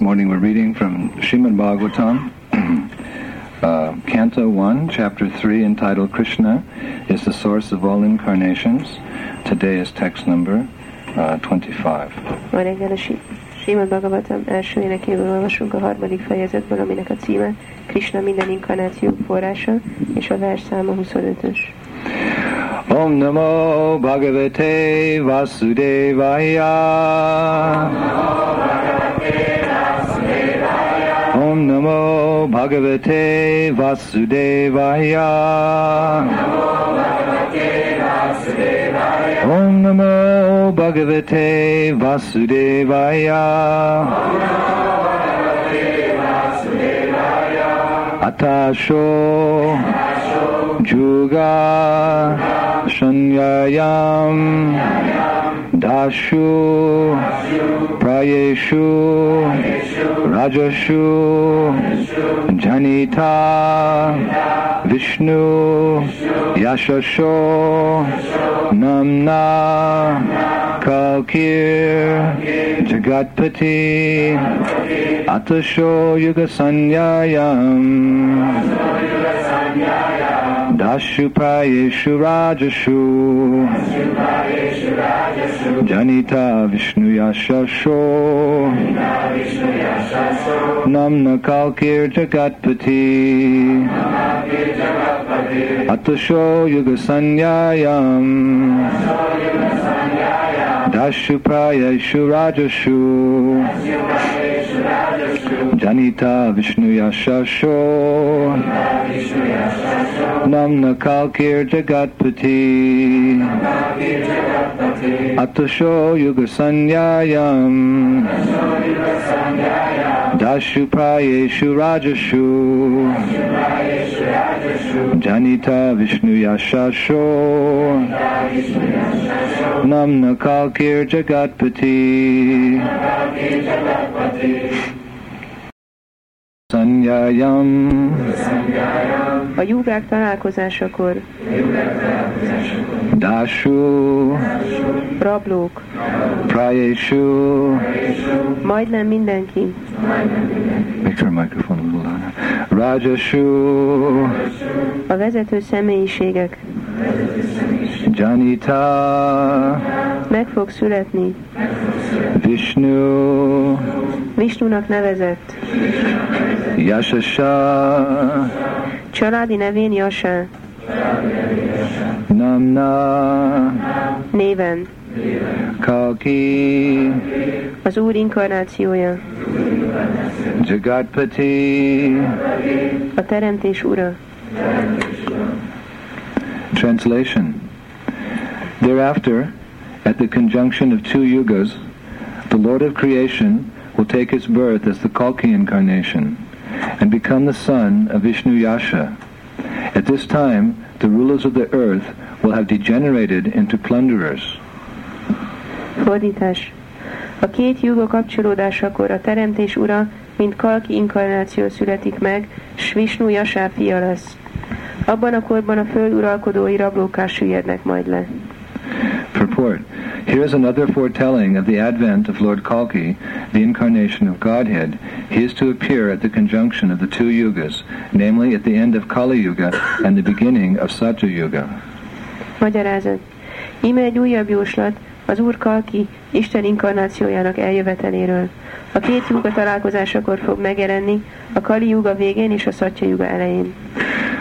morning we're reading from Srimad Bhagavatam, uh, Canto 1, Chapter 3, entitled Krishna is the source of all incarnations. Today is text number uh, 25. Ma reggel a Bhagavatam első énekéből olvasunk a harmadik fejezetből, aminek a címe Krishna minden inkarnáció forrása, és a vers száma 25-ös. Om Namo Bhagavate Vasudevaya. Om Namo Bhagavate Om Namo Bhagavate Vasudevaya. Om Namo Bhagavate Vasudevaya. Atasho Juga Shanyayam Dashu, Prayeshu, Rajashu, Janita, Vishnu, Yashasho, Namna, Kalkir, Jagatpati, Atasho Yuga Sanyayam. Dashu Rajashu. Janita Vishnu Yashasho Namna Kalkir Jagatpati. Atasho Yuga Sanyayam. Rajashu Janita Vishnu Yashasho Namna Kalkir Jagatpati Atasho Yuga Sanyayam. Dashu Prayeshu Rajashu. Janita Vishnu Yashasho Namna Kalkir Jagatpati Sanyayam. A júgák találkozásakor Dashu. Rablók. Prayeshu. Majdnem mindenki. Make sure microphone a little louder. Rajashu. A vezető személyiségek Janita. Meg fog születni. Vishnu. Vishnunak nevezett. Yashasha. Családi nevén Yasha. Namna. Néven. Kalki az Úr inkarnációja, Jagatpati a teremtés ura. Translation Thereafter, at the conjunction of two yugas, the Lord of creation will take his birth as the Kalki incarnation and become the son of Vishnu Yasha. At this time, the rulers of the earth will have degenerated into plunderers. Fordítás. A két juga kapcsolódásakor a teremtés ura, mint Kalki inkarnáció születik meg, s Vishnu Jasá fia lesz. Abban a korban a föld uralkodói rablóká süllyednek majd le. Purport. Here is another foretelling of the advent of Lord Kalki, the incarnation of Godhead. He is to appear at the conjunction of the two yugas, namely at the end of Kali Yuga and the beginning of Satya Yuga. Magyarázat. Íme egy újabb jóslat az Úr Kalki Isten inkarnációjának eljöveteléről. A két juga találkozásakor fog megjelenni, a Kali Yuga végén és a Satya Yuga elején.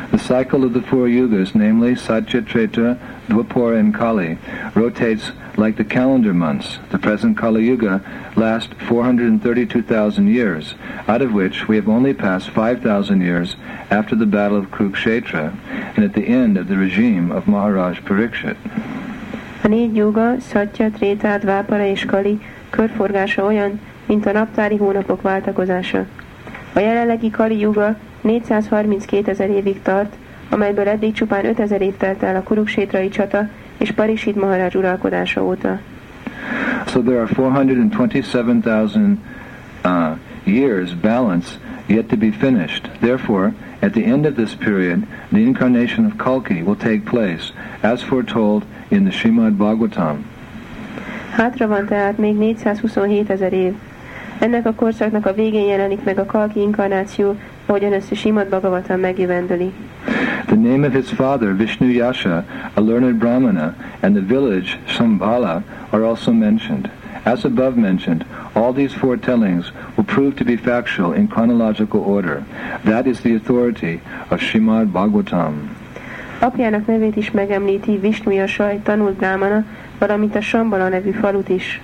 The cycle of the four yugas, namely Satya, Treta, Dwapar, and Kali, rotates like the calendar months. The present Kali Yuga lasts 432,000 years, out of which we have only passed 5,000 years after the battle of Kurukshetra and at the end of the regime of Maharaj Parikshit. A négy juga, Satya, Tréta, Dvápara és Kali körforgása olyan, mint a naptári hónapok váltakozása. A jelenlegi Kali Yuga 432 ezer évig tart, amelyből eddig csupán 5000 év telt el a Kuruksétrai csata és Parisit Maharaj uralkodása óta. So there are 427,000 uh, years balance yet to be finished. Therefore, at the end of this period, the incarnation of Kalki will take place, as foretold in the Srimad Bhagavatam. Hátra van tehát még 427 ezer év. Ennek a korszaknak a végén jelenik meg a Kalki inkarnáció, The name of his father, Vishnu Yasha, a learned Brahmana, and the village, Sambhala, are also mentioned. As above mentioned, all these foretellings will prove to be factual in chronological order. That is the authority of Srimad Bhagavatam. Apjának nevét is megemlíti Vishnu Yasha, egy tanult brámana, valamint a Sambala nevű falut is.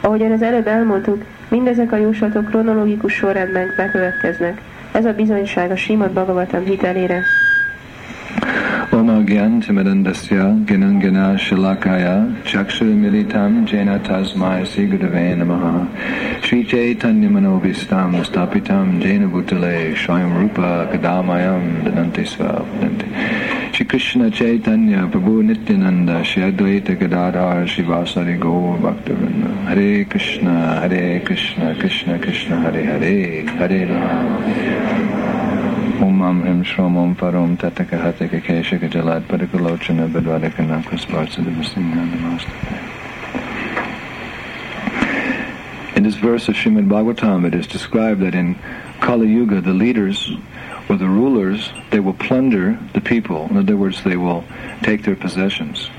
Ahogyan az előbb elmondtuk, mindezek a jóslatok kronológikus sorrendben bekövetkeznek. Ez a bizonyság a Simad Bhagavatam hitelére. ओमज्ञानतिमदन्तस्य गिनङ्गिनाशलाकाय चक्षुर्मिलितं जेन तस्मै श्रीगुरवे नमः श्रीचैतन्यमनोभिस्तां स्थापितं जेन भूतले स्वयं रूप कदामयं ददन्ति स्वदन्ति श्रीकृष्णचैतन्य प्रभु नित्यानन्द श्री अद्वैत गदाधार श्रीवासरि गो भक्तवृन्द हरे कृष्ण हरे Krishna Krishna Krishna Hare Hare Hare Ram Hare Krishna Krishna Krishna Hare Hare Hare Rama Om Am Him Shrom Om Parom Tataka Hataka Keshaka Jalad Padakalochana Badwadaka Nakas Parsa In this verse of Srimad Bhagavatam, it is described that in Kali Yuga, the leaders or the rulers, they will plunder the people. In other words, they will take their possessions.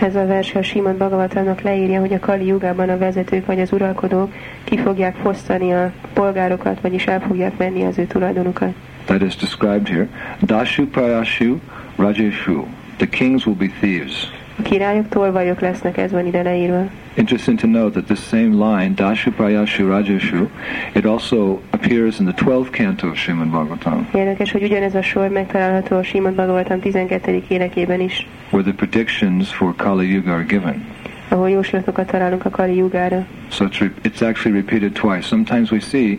Ez a vers a Simon Bhagavatamnak leírja, hogy a Kali Jugában a vezetők vagy az uralkodók ki fogják fosztani a polgárokat, vagyis el fogják menni az ő tulajdonukat. That is described here. Dashu Prayashu Rajeshu. The kings will be thieves. A királyok tolvajok lesznek, ez van ide leírva. Interesting to note that this same line, Dashu Prayashu Rajeshu, it also appears in the 12th canto of Srimad Bhagavatam, Érdekes, hogy ugyanez a sor megtalálható a Srimad Bhagavatam 12. énekében is, where the predictions for Kali Yuga are given. Ahol jóslatokat találunk a Kali Jugára. So it's, re- it's actually repeated twice. Sometimes we see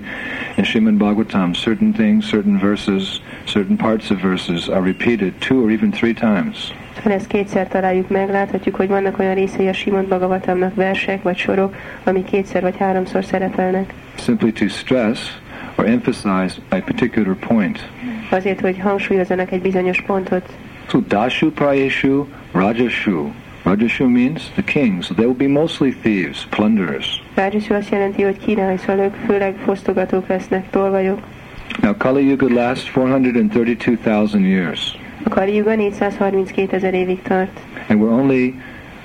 in Srimad Bhagavatam certain things, certain verses, certain parts of verses are repeated two or even three times. Ha ezt kétszer találjuk meg, láthatjuk, hogy vannak olyan részei a Srimad Bhagavatamnak versek vagy sorok, amik kétszer vagy háromszor szerepelnek. simply to stress or emphasize a particular point. Azért, hogy hangsúlyozzanak egy bizonyos pontot. So Dashu Prayeshu Rajashu. Rajashu means the kings. They will be mostly thieves, plunderers. Rajashu azt jelenti, hogy király, szóval ők főleg fosztogatók lesznek, tolvajok. Now Kali Yuga lasts 432,000 years, A Kali Yuga 432 ezer évig tart, and we're only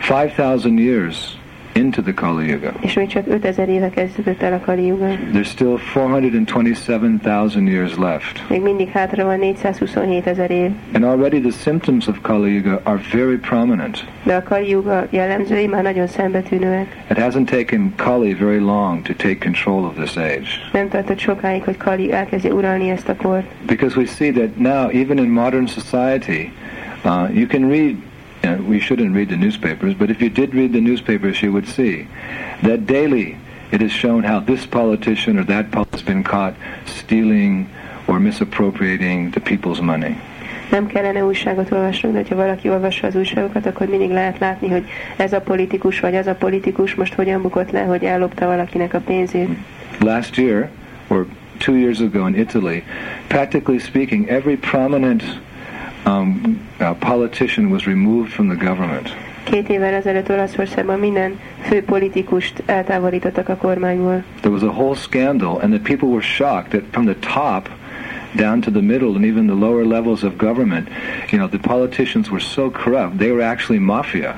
5,000 years into the Kali Yuga. és még csak 5000 éve kezdődött el a Kali Yuga. There's still 427,000 years left. Még mindig hátra van 427 ezer év, And already the symptoms of Kali Yuga are very prominent. de a Kali Yuga jellemzői már nagyon szembetűnőek. It hasn't taken Kali very long to take control of this age. Nem tartott sokáig, hogy Kali elkezdje uralni ezt a kort. Because we see that now, even in modern society, uh, you can read, you know, we shouldn't read the newspapers, but if you did read the newspapers, you would see that daily it is shown how this politician or that politician has been caught stealing or misappropriating the people's money. Nem kellene újságot olvasnunk, de valaki olvassa az újságokat, akkor mindig lehet látni, hogy ez a politikus vagy az a politikus most hogyan bukott le, hogy ellopta valakinek a pénzét. Last year, or two years ago in Italy, practically speaking, every prominent um, uh, politician was removed from the government. Két évvel ezelőtt Olaszországban minden fő politikust eltávolítottak a kormányból. There was a whole scandal, and the people were shocked that from the top down to the middle and even the lower levels of government, you know, the politicians were so corrupt, they were actually mafia.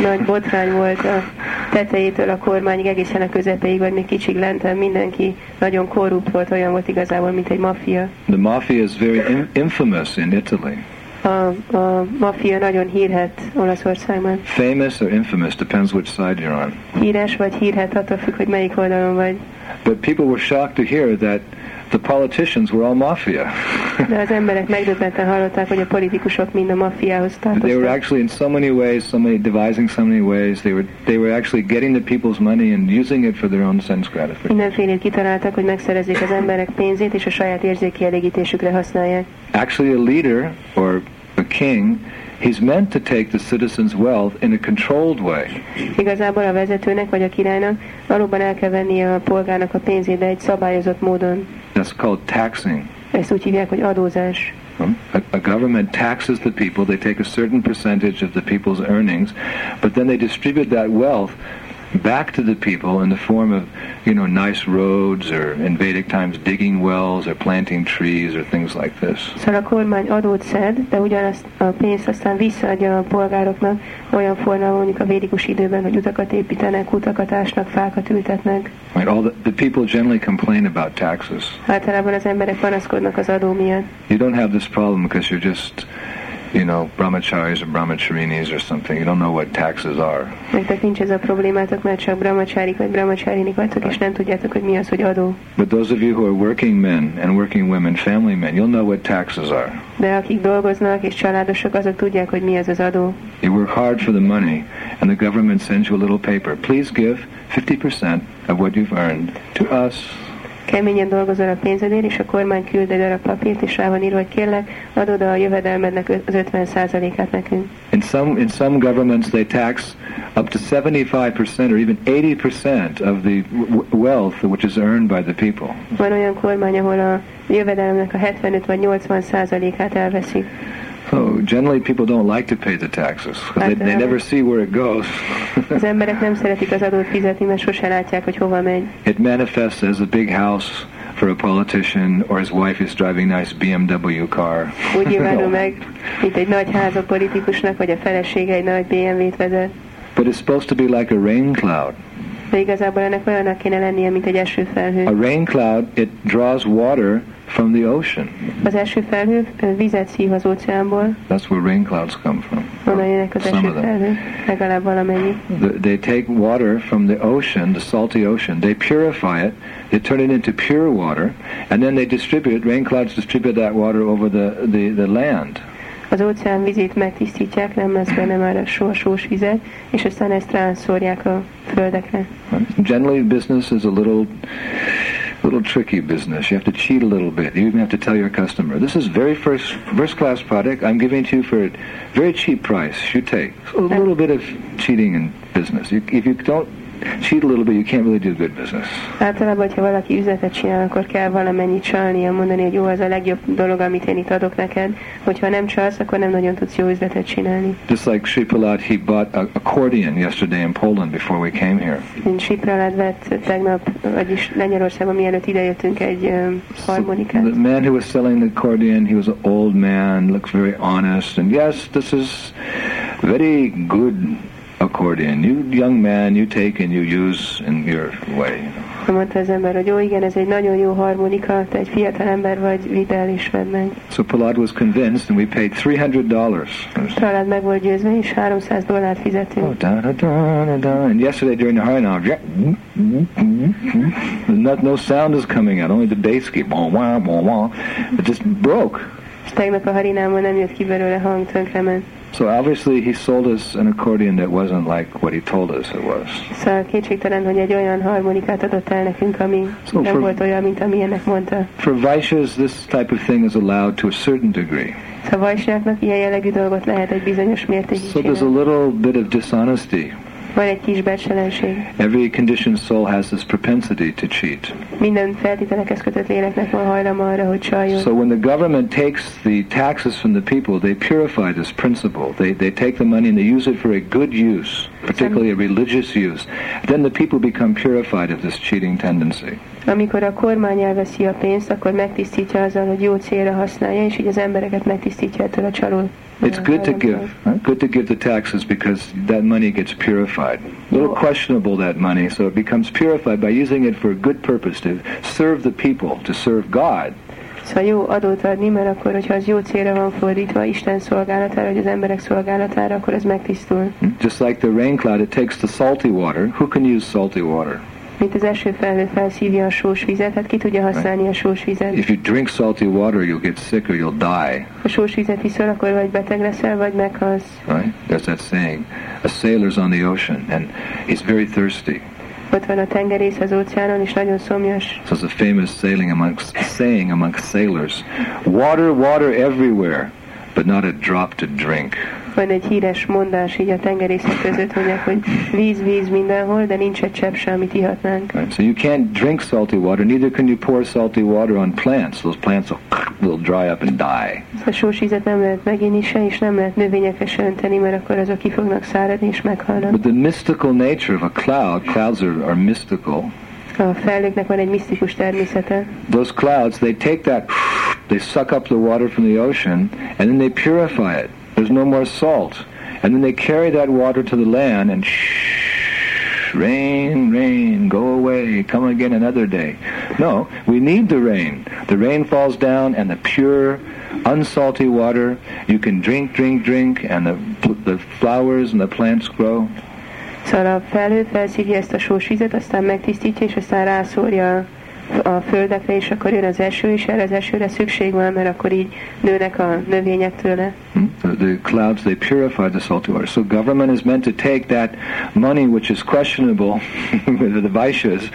Nagy botrány volt a tetejétől a kormányig, egészen a közepéig, vagy még kicsig lenten mindenki nagyon korrupt volt, olyan volt igazából, mint egy maffia. The mafia is very infamous in Italy. A, a maffia nagyon hírhet Olaszországban. Famous or infamous, depends which side you're on. Híres vagy hírhet, attól függ, hogy melyik oldalon vagy. But people were shocked to hear that the politicians were all mafia. De az emberek megdöbbenten hallották, hogy a politikusok mind a maffiához they were tartoztak. actually in so many ways, so many devising so many ways. They were they were actually getting the people's money and using it for their own sense gratification. Mindenfélét kitaláltak, hogy megszerezzék az emberek pénzét, és a saját érzékielégítésükre használják. Actually, a leader or king, he's meant to take the citizens' wealth in a controlled way. Igazából a vezetőnek vagy a királynak valóban el kell vennie a polgárnak a pénzét, de egy szabályozott módon. That's called taxing. Ezt úgy hívják, hogy adózás. Um, A, a government taxes the people. They take a certain percentage of the people's earnings, but then they distribute that wealth back to the people in the form of, you know, nice roads or in Vedic times digging wells or planting trees or things like this. Szóval a kormány adót szed, de ugyanazt a pénzt aztán visszaadja a polgároknak olyan formában mondjuk a védikus időben, hogy utakat építenek, utakat ásnak, fákat ültetnek. Right? All the, the people generally complain about taxes. Általában az emberek panaszkodnak az adó miatt. You don't have this problem because you're just, you know, brahmacharis or brahmacharinis or something. You don't know what taxes are. Nektek nincs ez a problémátok, mert csak brahmacsárik vagy brahmacsarinik vagytok, és nem tudjátok, hogy mi az, hogy adó. But those of you who are working men and working women, family men, you'll know what taxes are. De akik dolgoznak és családosok, azok tudják, hogy mi az az adó. You work hard for the money, and the government sends you a little paper. Please give 50% of what you've earned to us. Keményen dolgozol a pénzedért, és a kormány küld egy darab papírt, és rá van írva, hogy kérlek, adod a jövedelmednek az 50%-át nekünk. In some in some governments, they tax up to 75% or even 80% of the wealth which is earned by the people. Van olyan kormány, ahol a jövedelemnek a 75 vagy 80 százalékát elveszik. So generally, people don't like to pay the taxes 'cause they, they never see where it goes. Az emberek nem szeretik az adót fizetni, mert sose látják, hogy hova megy. it manifests as a big house for a politician, or his wife is driving nice BMW car. Úgy nyilvánul meg, mint egy nagy ház a politikusnak, vagy a felesége egy nagy BMW-t vezet. But it's supposed to be like a rain cloud. De igazából ennek olyannak kéne lennie, mint egy esőfelhő. A rain cloud it draws water from the ocean. Az esőfelhő ö, vizet szív az óceánból, That's where rain clouds come from. onnan jönnek az of them. legalább valamennyi. The- They take water from the ocean, the salty ocean. They purify it. They turn it into pure water, and then they distribute. Rain clouds distribute that water over the, the, the land. Az óceán vizét megtisztítják, nem lesz benne már a só, sós vizet, és aztán ezt rászórják a földekre. Generally, business is a little, little tricky business. You have to cheat a little bit. You even have to tell your customer, "This is very first, first class product. I'm giving it to you for a very cheap price. You take." So a little bit of cheating in business. You, if you don't cheat a little bit, you can't really do good business. Általában, hogyha valaki üzletet csinál, akkor kell valamennyit csalnia, mondani, hogy jó, az a legjobb dolog, amit én itt adok neked. Hogyha nem csalsz, akkor nem nagyon tudsz jó üzletet csinálni. Just like Sri Prahlad, he bought an accordion yesterday in Poland before we came here. Én Sipralát vett tegnap, vagyis Lengyelországban, mielőtt idejöttünk egy um, harmonikát. The man who was selling the accordion, he was an old man, looks very honest, and yes, this is very good accordion. You young man, you take and you use in your way. Mondta az ember, hogy jó, igen, ez egy nagyon jó harmonika, te egy fiatal ember vagy, vidd el és vedd meg. So Prahlad was convinced, and we paid three hundred dollars. Prahlad meg volt győzve, és 300 dollárt Oh, da da da da da. And yesterday during the Harinam, yeah, mm, mm, mm, not, no sound is coming out, only the bass keep wah wah wah wah. It just broke. És tegnap a harinámon nem jött ki belőle hang, tönkrement. So obviously he sold us an accordion that wasn't like what he told us it was. Szóval kétségtelen, hogy egy olyan harmonikát adott el nekünk, ami Szóval nem for- volt olyan, mint amilyennek mondta. For Vaishyas, this type of thing is allowed to a certain degree. Szóval ilyen jellegű dolgot lehet egy bizonyos mértékig So there's a little bit of dishonesty. Van egy kis becselenség. Every conditioned soul has this propensity to cheat. Minden feltételekhez kötött léleknek van hajlama arra, hogy csaljon. So when the government takes the taxes from the people, they purify this principle. They, they take the money and they use it for a good use, particularly a religious use. Then the people become purified of this cheating tendency. Amikor a kormány elveszi a pénzt, akkor megtisztítja azzal, hogy jó célra használja, és így az embereket megtisztítja ettől a csaló. It's good to give, good to give the taxes because that money gets purified. A little questionable that money, so it becomes purified by using it for a good purpose to serve the people, to serve God. Szóval jó adót adni, mert akkor, hogyha az jó célra van fordítva, Isten szolgálatára, vagy az emberek szolgálatára, akkor ez megtisztul. Hmm? Just like the rain cloud, it takes the salty water. Who can use salty water? Mint az eső felhő felszívja a sós vizet, hát ki tudja használni a sós vizet. If you drink salty water, you'll get sick or you'll die. Ha sós vizet iszol, akkor vagy beteg leszel, vagy meghalsz. Right? There's that saying. A sailor's on the ocean and he's very thirsty. Ott van a tengerész az óceánon, és nagyon szomjas. So it's a famous sailing amongst, saying amongst sailors. Water, water everywhere, but not a drop to drink. Van egy híres mondás így a tengerészek között, mondják, hogy víz, víz mindenhol, de nincs egy csepp se, amit ihatnánk. Right? So you can't drink salty water, neither can you pour salty water on plants. Those plants will will dry up and die. A sós vizet nem lehet meginni se, és nem lehet növényekre se önteni, mert akkor azok ki fognak száradni és meghalnak. But the mystical nature of a cloud, clouds are, are mystical. A felhőknek van egy misztikus természete. Those clouds, they take that, they suck up the water from the ocean, and then they purify it. There's no more salt. And then they carry that water to the land and shh, rain, rain, go away, come again another day. No, we need the rain. The rain falls down and the pure, unsalty water, you can drink, drink, drink, and the, the flowers and the plants grow. Szóval a felhő felszívja ezt a sós vizet, aztán megtisztítja, és aztán rászórja a és akkor jön az eső, és erre az esőre szükség van, mert akkor így nőnek a növények tőle. Hmm? The, clouds, they purify the salty water. So government is meant to take that money which is questionable, the vaishyas,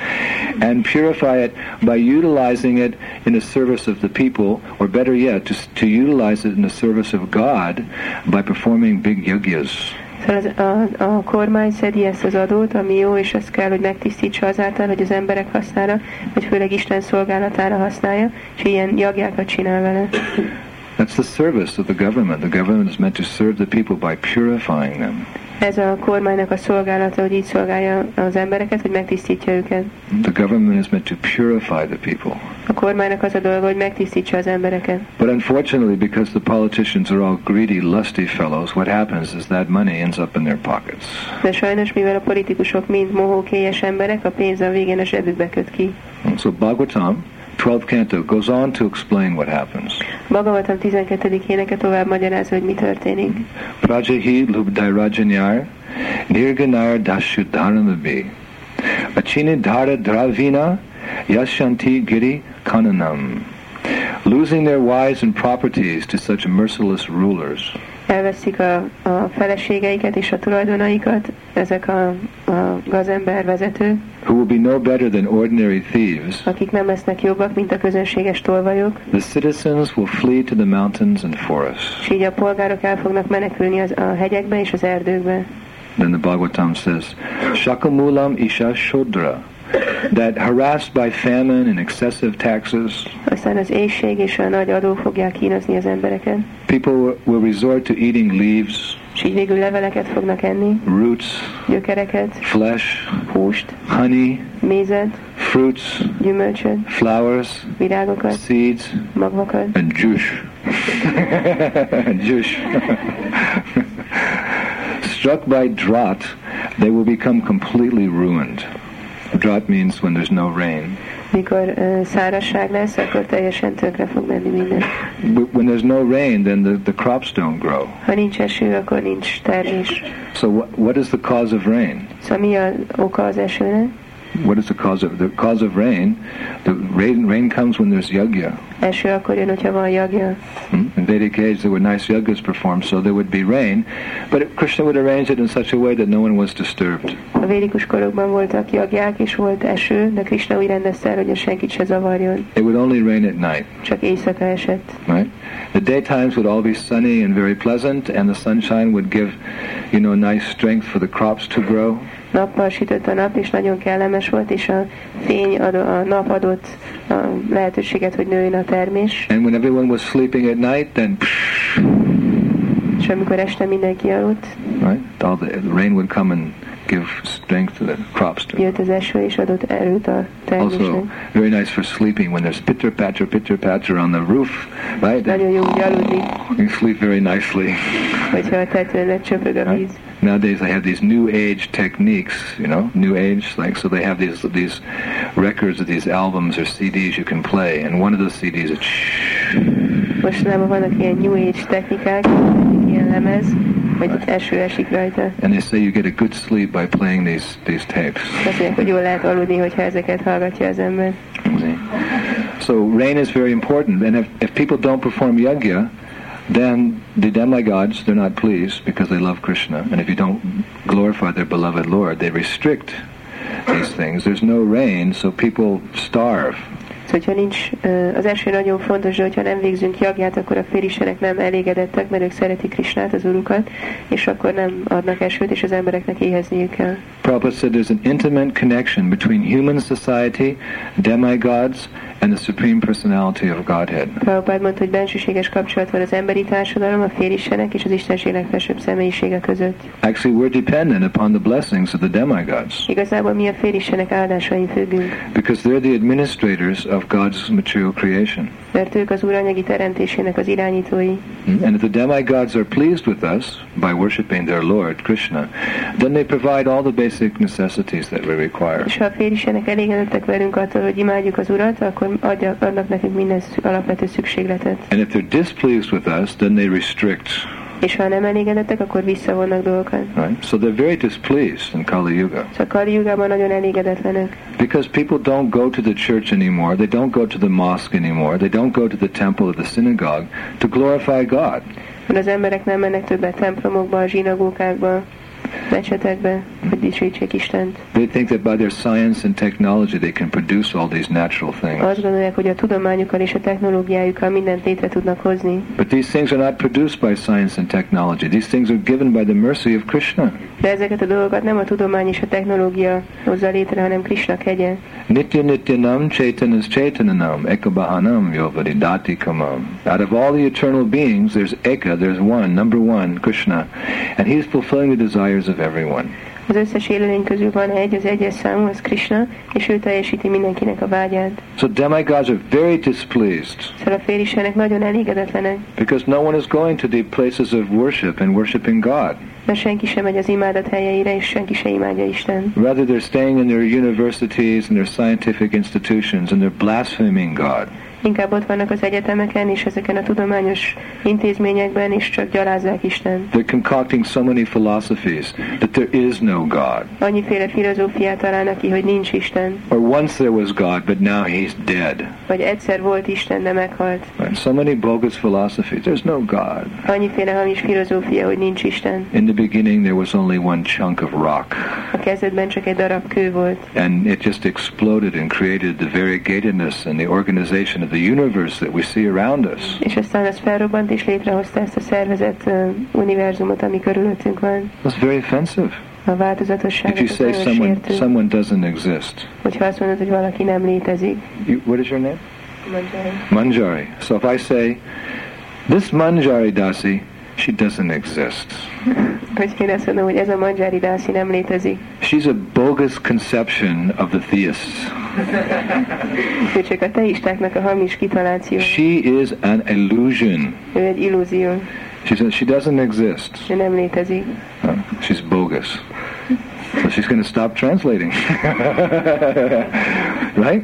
and purify it by utilizing it in the service of the people, or better yet, to, to utilize it in the service of God by performing big yajnas. Az, a, a kormány szedi ezt az adót, ami jó, és azt kell, hogy megtisztítsa azáltal, hogy az emberek használja, vagy főleg Isten szolgálatára használja, és ilyen jagjákat csinál vele. That's the service of the government. The government is meant to serve the people by purifying them. Ez a kormánynak a szolgálata, hogy így szolgálja az embereket, hogy megtisztítja őket. The government is meant to purify the people. A kormánynak az a dolga, hogy megtisztítsa az embereket. But unfortunately, because the politicians are all greedy, lusty fellows, what happens is that money ends up in their pockets. De sajnos, mivel a politikusok mind mohókélyes emberek, a pénz a végén a zsebükbe köt ki. And so Bhagavatam, 12th canto, goes on to explain what happens. Bhagavatam 12. éneke tovább magyarázza, hogy mi történik. Prajahi lubdairajanyar, nirganar dashuddharamabi, achini dhara dravina, yashanti giri kananam. Losing their wives and properties to such merciless rulers. Elveszik a, a feleségeiket és a tulajdonaikat, ezek a, a gazember vezető, who will be no better than ordinary thieves, akik nem lesznek jobbak, mint a közönséges tolvajok, the citizens will flee to the mountains and forests. és így a polgárok el fognak menekülni az, a hegyekbe és az erdőkbe. Then the Bhagavatam says, Shakamulam Isha Shodra, that harassed by famine and excessive taxes, Aztán az éjség és a nagy adó fogják kínozni az embereket, people will resort to eating leaves, és így végül leveleket fognak enni, roots, gyökereket, flesh, húst, honey, mézet, fruits, gyümölcsöt, flowers, virágokat, seeds, magvakat, and juice. juice. Struck by drought, they will become completely ruined. Drought means when there's no rain. Mikor uh, szárazság lesz, akkor teljesen tönkre fog menni minden. When there's no rain, then the, the crops don't grow. Ha nincs eső, akkor nincs termés. So what, what is the cause of rain? Szóval mi az oka az esőnek? What is the cause of the cause of rain? The rain rain comes when there's yajna. Eső akkor jön, hogyha van jagja. Hmm? In Vedic age, there were nice yagas performed, so there would be rain, but Krishna would arrange it in such a way that no one was disturbed. A védikus korokban voltak jagják és volt eső, de Krishna úgy rendezte el, hogy a senkit se zavarjon. It would only rain at night, Csak éjszaka esett. right? The daytimes would all be sunny and very pleasant, and the sunshine would give, you know, nice strength for the crops to grow. Nappal sütött a nap, és nagyon kellemes volt, és a fény, adó, a nap adott a lehetőséget, hogy nőjön a termés. And when everyone was sleeping at night, then, És amikor este mindenki aludt, right, all the, the rain would come and give strength to the crops to jött az adott erőt a Also, very nice for sleeping when there's pitter patter, pitter patter on the roof, right? Nagyon jó úgy aludni, oh, You sleep very nicely. hogyha a tetőnek csöpög a víz. Nowadays, they have these new age techniques, you know, new age, like so they have these these records of these albums or CDs you can play, and one of those CDs is Mostanában vannak ilyen New Age technikák, ilyen lemez, eső esik rajta. and they say you get a good sleep by playing these these tapes. Mondják, hogy jól lehet aludni, hogyha ezeket hallgatja az ember. So rain is very important, and if, if people don't perform yajna, then the demigods they're not pleased because they love Krishna, and if you don't glorify their beloved Lord, they restrict these things. There's no rain, so people starve. Hogyha nincs, az első nagyon fontos, de hogyha nem végzünk jagját, akkor a félistenek nem elégedettek, mert ők szeretik Krisnát, az urukat, és akkor nem adnak esőt, és az embereknek éhezniük kell. Prabhupada said there's an intimate connection between human society, demigods, and the Supreme Personality of Godhead. Prabhupád mondta, hogy bensőséges kapcsolat van az emberi társadalom, a félistenek és az Istenség legfelsőbb személyisége között. Actually, we're dependent upon the blessings of the demigods Igazából mi a félistenek áldásain függünk, because they're the administrators of God's material creation. mert ők az Úr anyagi teremtésének az irányítói. And if the demigods are pleased with us by worshiping their Lord, Krishna, then they provide all the basic necessities that we require. És ha a félistenek elégedettek velünk attól, hogy imádjuk az Urat, akkor adja, adnak nekünk minden alapvető szükségletet. And if they're displeased with us, then they restrict. És ha nem elégedettek, akkor visszavonnak dolgokat. Right? So they're very displeased in Kali Yuga Szóval Kali Jugában nagyon elégedetlenek, because people don't go to the church anymore. They don't go to the mosque anymore. They don't go to the temple or the synagogue to glorify God. mert az emberek nem mennek többet templomokba, a zsinagógákba, hogy dicsőítsék Istent. They think that by their science and technology they can produce all these natural things. Azt gondolják, hogy a tudományukkal és a technológiájukkal mindent létre tudnak hozni. But these things are not produced by science and technology. These things are given by the mercy of Krishna. De ezeket a dolgokat nem a tudomány és a technológia hozza létre, hanem Krishna kegye. Nitya nityanam chaitanas chaitananam ekabahanam yovadi dati kamam. Out of all the eternal beings, there's Eka, there's one, number one, Krishna. And he's fulfilling the desires of everyone. Az összes élőlény közül van egy, az egyes számú, az Krishna, és ő teljesíti mindenkinek a vágyát. So demigods are very displeased Szóval a félistenek nagyon elégedetlenek, because no one is going to the places of worship and worshiping God. mert senki sem megy az imádat helyeire, és senki sem imádja Isten. Rather, they're staying in their universities and their scientific institutions and they're blaspheming God. Inkább ott vannak az egyetemeken és ezeken a tudományos intézményekben, és csak gyalázzák Isten. They're concocting so many philosophies that there is no God. Annyiféle filozófiát találnak ki, hogy nincs Isten, Or once there was God, but now he's dead. vagy egyszer volt Isten, de meghalt. Right? So many bogus philosophies. There's no God. Annyiféle hamis filozófia, hogy nincs Isten. In the beginning, there was only one chunk of rock, A kezdetben csak egy darab kő volt, and it just exploded and created the variegatedness and the organization of the universe that we see around us. és aztán az felrobbant és létrehozta ezt a szervezett uh, univerzumot, ami körülöttünk van. That's very offensive. A változatosság If you say someone someone doesn't exist, Hogyha azt mondod, hogy valaki nem létezik. you, what is your name? Mondja, Manjari. So if I say, this Manjari Dasi, she doesn't exist. hogy azt hogy ez a Manjari Dasi nem létezik. She's a bogus conception of the theists. Ő csak a teistáknak a hamis kitaláció. She is an illusion. Ő egy illúzió. She says she doesn't exist. Ő nem létezik. She's bogus. So she's going to stop translating. right?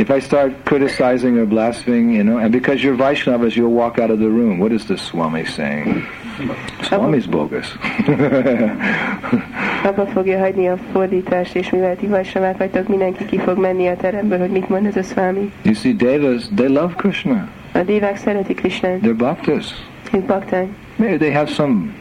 If I start criticizing or blaspheming, you know, and because you're Vaishnavas, you'll walk out of the room. What is this Swami saying? Swami's bogus. Abba fogja hagyni a fordítást, és mivel ti vajsavák vagytok, mindenki ki fog menni a teremből, hogy mit mond ez a szvámi. you see, Devas, they love Krishna. A dévák szeretik Krisnát, They're bhaktas. ők bakták. Maybe they have some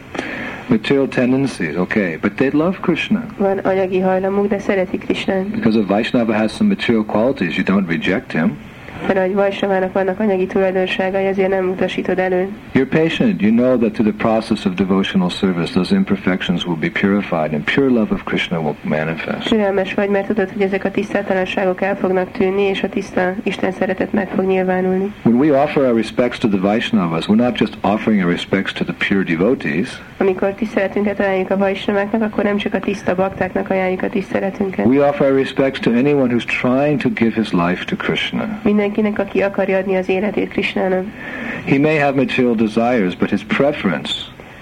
material tendencies, okay, but they love Krishna. Van anyagi hajlamuk, de szeretik Krisnát. Because a Vaishnava has some material qualities, you don't reject him. Mert ahogy Vajsavának vannak anyagi tulajdonságai, ezért nem utasítod elő. You're patient. You know that through the process of devotional service, those imperfections will be purified and pure love of Krishna will manifest. Türelmes vagy, mert tudod, hogy ezek a tisztátalanságok el fognak tűnni, és a tiszta Isten szeretet meg fog nyilvánulni. When we offer our respects to the Vaishnavas, we're not just offering our respects to the pure devotees. Amikor tiszteletünket ajánljuk a vajsnaváknak, akkor nem csak a tiszta baktáknak ajánljuk a tiszteletünket. We offer our respects to anyone who's trying to give his life to Krishna. Mindenkinek, aki akarja adni az életét Krisnának. He may have material desires, but his preference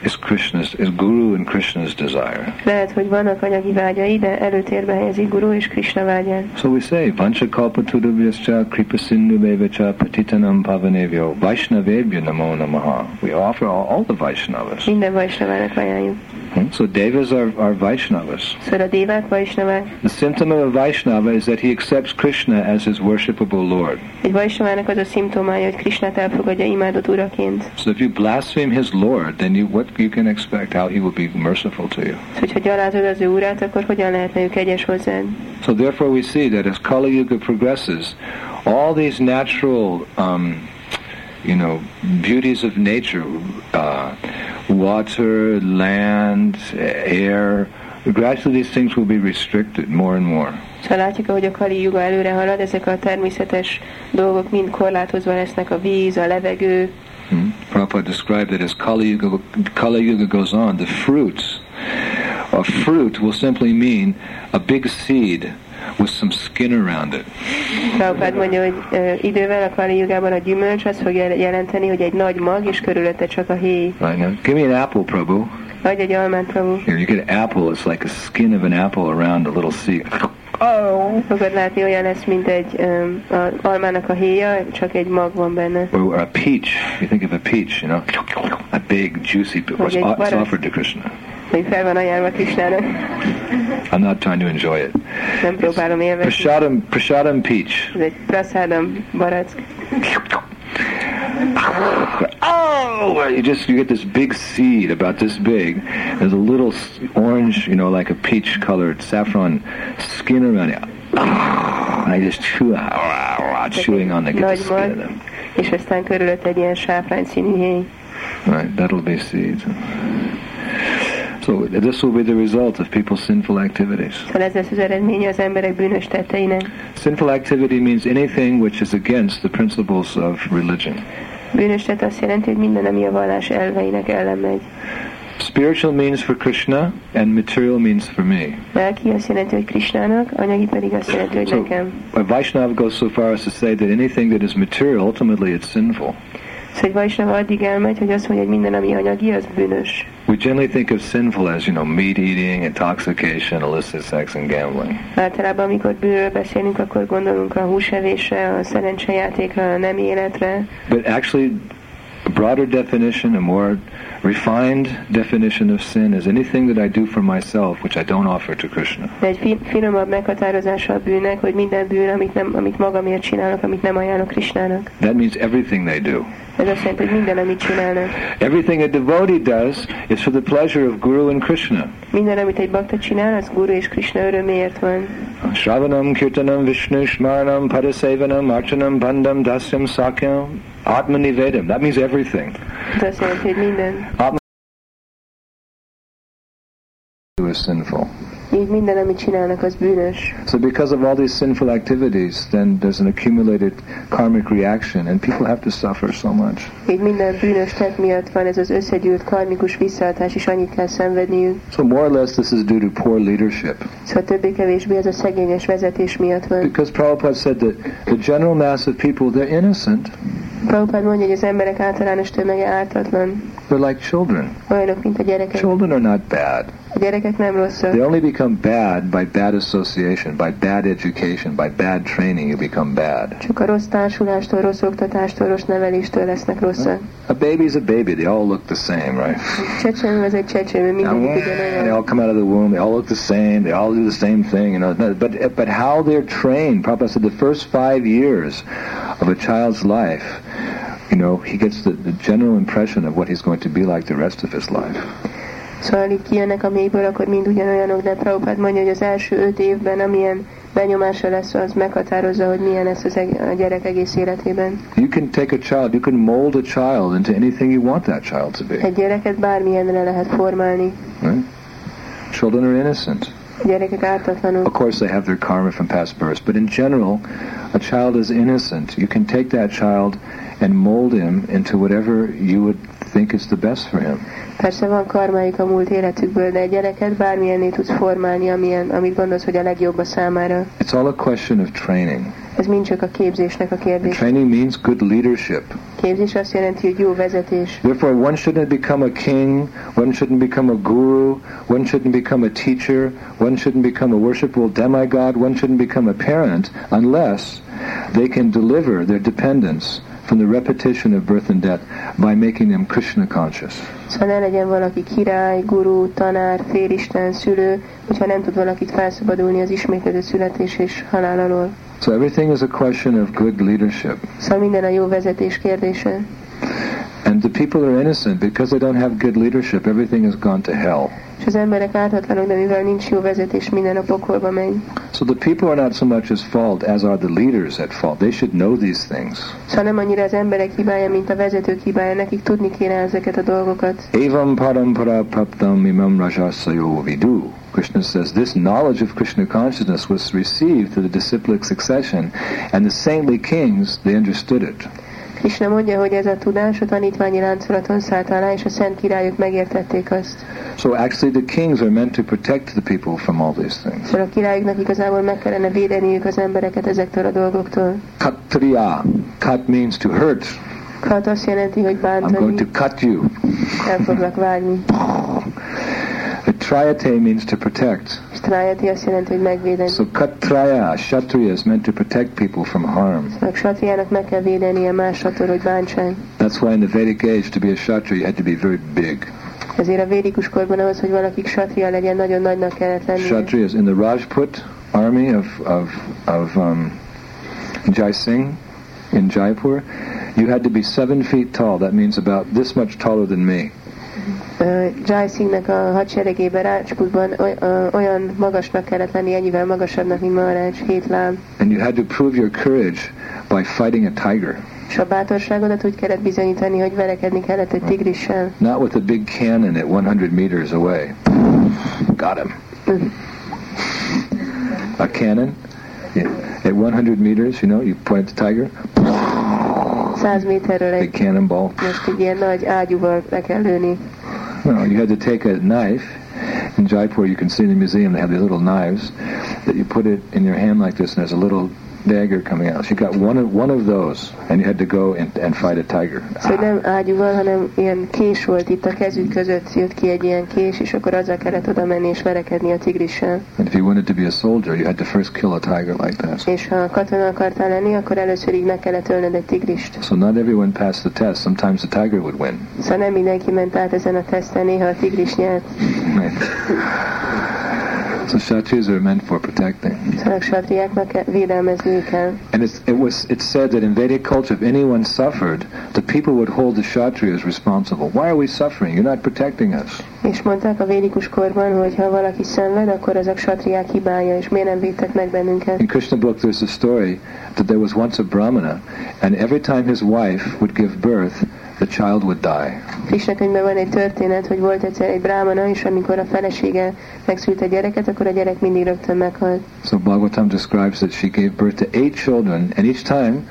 is Krishna's, is Guru and Krishna's desire. Lehet, hogy vannak anyagi vágyai, de előtérbe helyezi Guru és Krishna vágyát. So we say, Vancha kalpatudabhyascha kripa sindhubevacha patitanam pavanevyo Vaishnavebhya namo namaha. We offer all, all the Vaishnavas. Minden vajsnavának ajánljuk. Hmm? So devas are, are Vaishnavas. So a dévák, vajsnavák. The symptom of a Vaishnava is that he accepts Krishna as his worshipable Lord. Egy vajsnavának az a szimptomája, hogy Krishnát elfogadja imádott uraként. So if you blaspheme his Lord, then you what you can expect how he will be merciful to you. Szóval, hogyha gyalázod az ő urát, akkor hogyan lehetne ő kegyes hozzád? So therefore we see that as Kali Yuga progresses, all these natural, um, you know, beauties of nature, uh, water, land, air, gradually these things will be restricted more and more. Szóval látjuk, ahogy a Kali Yuga előre halad, ezek a természetes dolgok mind korlátozva lesznek, a víz, a levegő. Hmm? Prabhupada described it as Kali Yuga, Kali Yuga goes on, the fruits, a fruit will simply mean a big seed with some skin around it. Prabhupád mondja, hogy ö, idővel a Kali Yugában a gyümölcs azt fogja jelenteni, hogy egy nagy mag, és körülötte csak a héj. Right now, give me an apple, Prabhu. Vagy egy almát, Prabhu. Here, you get an apple. It's like a skin of an apple around a little seed. Fogod látni, olyan lesz, mint egy um, a almának a héja, csak egy mag van benne. Or, or a peach. You think of a peach, you know, a big, juicy. Okay, it's offered to Krishna. Hogy fel van ajánlva Krisnának. I'm not trying to enjoy it. Nem próbálom élvezni. Prasadam, prasadam peach. Ez egy praszádam barack. Oh! You just you get this big seed about this big. There's a little orange, you know, like a peach-colored saffron skin around it. And I just chew, chewing on the, get the skin of them. és aztán körülött egy ilyen sáfrány színű. Right, that'll be seeds. So this will be the result of people's sinful activities. Szóval ez lesz az eredménye az emberek bűnös tetteinek. Sinful activity means anything which is against the principles of religion. Bűnös tett azt jelenti, hogy minden, ami a vallás elveinek ellen megy. Spiritual means for Krishna, and material means for me. Lelki azt jelenti, hogy Krisnának, anyagi pedig azt jelenti, hogy So, nekem. a Vaishnava goes so far as to say that anything that is material, ultimately it's sinful. Szóval Vaisnava addig elmegy, hogy azt mondja, hogy minden, ami anyagi, az bűnös. We generally think of sinful as, you know, meat eating, intoxication, illicit sex, and gambling. Általában, amikor bűnről beszélünk, akkor gondolunk a húsevésre, a szerencsejátékra, a nem életre. But actually, a broader definition, a more refined definition of sin is anything that I do for myself which I don't offer to Krishna. De egy finomabb meghatározása a bűnnek, hogy minden bűn, amit, nem, amit magamért csinálok, amit nem ajánlok Krisnának. That means everything they do. Ez azt jelenti, hogy minden, amit csinálnak. Everything a devotee does is for the pleasure of Guru and Krishna. Minden, amit egy bakta csinál, az Guru és Krishna öröméért van. Shravanam, Kirtanam, Vishnu, Smaranam, Padasevanam, Archanam, Bandam, Dasyam, Sakyam, Atmanivedam. That means everything. Jelenti, hogy minden. is sinful. Így minden, amit csinálnak, az bűnös. So because of all these sinful activities, then there's an accumulated karmic reaction, and people have to suffer so much. Így minden bűnös tett miatt van ez az összegyűlt karmikus visszahatás, és annyit kell szenvedniük. So more or less this is due to poor leadership. Szóval többé-kevésbé ez a szegényes vezetés miatt van. Because Prabhupada said that the general mass of people, they're innocent. Prabhupád mondja, hogy az emberek általános tömege ártatlan. They're like children. Olyanok, mint a gyerekek. Children are not bad. A gyerekek nem They only become bad by bad association, by bad education, by bad training, you become bad. Csak a rossz társulástól, rossz oktatástól, rossz neveléstől lesznek rosszak. A baby's a baby. They all look the same, right? Csecsemő az egy csecsemő, mindegyik eh, They all come out of the womb. They all look the same. They all do the same thing, you know. But eh, but how they're trained? Prabhupada said the first five years of a child's life, you know, he gets the, the general impression of what he's going to be like the rest of his life. Szóval kijönnek a mélyből, akkor mind ugyanolyanok, de Prabhupád mondja, hogy az első öt évben, amilyen benyomása lesz, az meghatározza, hogy milyen lesz az a gyerek egész életében. You can take a child, you can mold a child into anything you want that child to be. Egy gyereket bármilyenre lehet formálni. Right? Children are innocent. Of course, they have their karma from past births, but in general, a child is innocent. You can take that child and mold him into whatever you would think is the best for him. Persze van karmáik a múlt életükből, de egy gyereket bármilyenné tudsz formálni, amilyen, amit gondolsz, hogy a legjobb a számára. It's all a question of training. Ez mind csak a képzésnek a kérdés. training means good leadership. Képzés azt jelenti, hogy jó vezetés. Therefore, one shouldn't become a king, one shouldn't become a guru, one shouldn't become a teacher, one shouldn't become a worshipful demigod, one shouldn't become a parent unless they can deliver their dependents from the repetition of birth and death by making them Krishna conscious. Szóval ne legyen valaki király, gurú, tanár, félisten, szülő, hogyha nem tud valakit felszabadulni az ismétlődő születés és halál alól. So everything is a question of good leadership. Szóval minden a jó vezetés kérdése. And the people are innocent because they don't have good leadership. Everything has gone to hell. És az emberek ártatlanok, de mivel nincs jó vezetés, minden a pokolba megy. So the people are not so much at fault as are the leaders at fault. They should know these things. Szóval nem annyira az emberek hibája, mint a vezetők hibája, nekik tudni kéne ezeket a dolgokat. Evam parampara paptam imam rajasayo vidu. Krishna says this knowledge of Krishna consciousness was received through the disciplic succession, and the saintly kings, they understood it. Krishna mondja, hogy ez a tudás a tanítványi láncolaton szállt alá, és a szent királyok megértették azt. So actually the kings are meant to protect the people from all these things. Szóval a királyoknak igazából meg kellene védeniük az embereket ezektől a dolgoktól. Katriya. Kat means to hurt. Kat azt jelenti, hogy I'm going bántani, to cut you. el foglak vágni. The Trayate means to protect. És trájati azt jelenti, hogy megvédeni. So Katraya, Kshatriya is meant to protect people from harm. Szóval a satriának meg kell védenie másoktól, hogy bántsák. That's why in the Vedic age to be a Kshatriya you had to be very big. Ezért a védikus korban ahhoz, hogy valaki legyen, nagyon nagynak kellett lennie. Kshatriyas in the Rajput army of, of, of um, Jai Singh in Jaipur, you had to be seven feet tall. That means about this much taller than me. Ö, Jai Singhnek a hadseregében Rácsputban olyan magasnak kellett lenni, ennyivel magasabbnak, mint Maharaj, hét láb. And you had to prove your courage by fighting a tiger, És a bátorságodat úgy kellett bizonyítani, hogy verekedni kellett egy tigrissel. not with a big cannon at 100 meters away. Got him. A cannon yeah. at 100 meters, you know, you point at the tiger, 100 méterről egy, cannonball. most egy ilyen nagy ágyúval le kell lőni. You had to take a knife. In Jaipur, you can see in the museum they have these little knives that you put it in your hand like this, and there's a little dagger coming out. You got one of one of those, and you had to go and, and fight a tiger. Szóval nem ágyúval, hanem ilyen kés volt itt a kezük között, jött ki egy ilyen kés, és akkor azzal kellett oda menni és verekedni a tigrissel. And if you wanted to be a soldier, you had to first kill a tiger like that. És ha katona akartál lenni, akkor először így meg kellett ölnöd egy tigrist. So not everyone passed the test. Sometimes the tiger would win. Szóval nem mindenki ment át ezen a teszten, néha a tigris nyert. so Kshatriyas are meant for protecting. Szóval a satriáknak ke- védelmezni kell. And it's, it was it's said that in Vedic culture, if anyone suffered, the people would hold the Kshatriyas responsible. Why are we suffering? You're not protecting us. És mondták a védikus korban, hogy ha valaki szenved, akkor ezek satriák hibája, és miért nem védtek meg bennünket. In Krishna book, there's a story that there was once a brahmana, and every time his wife would give birth, the child would die. Krishna könyvben van egy történet, hogy volt egyszer egy brámana, és amikor a felesége megszült egy gyereket, akkor a gyerek mindig rögtön meghalt. So Bhagavatam describes that she gave birth to eight children, and each time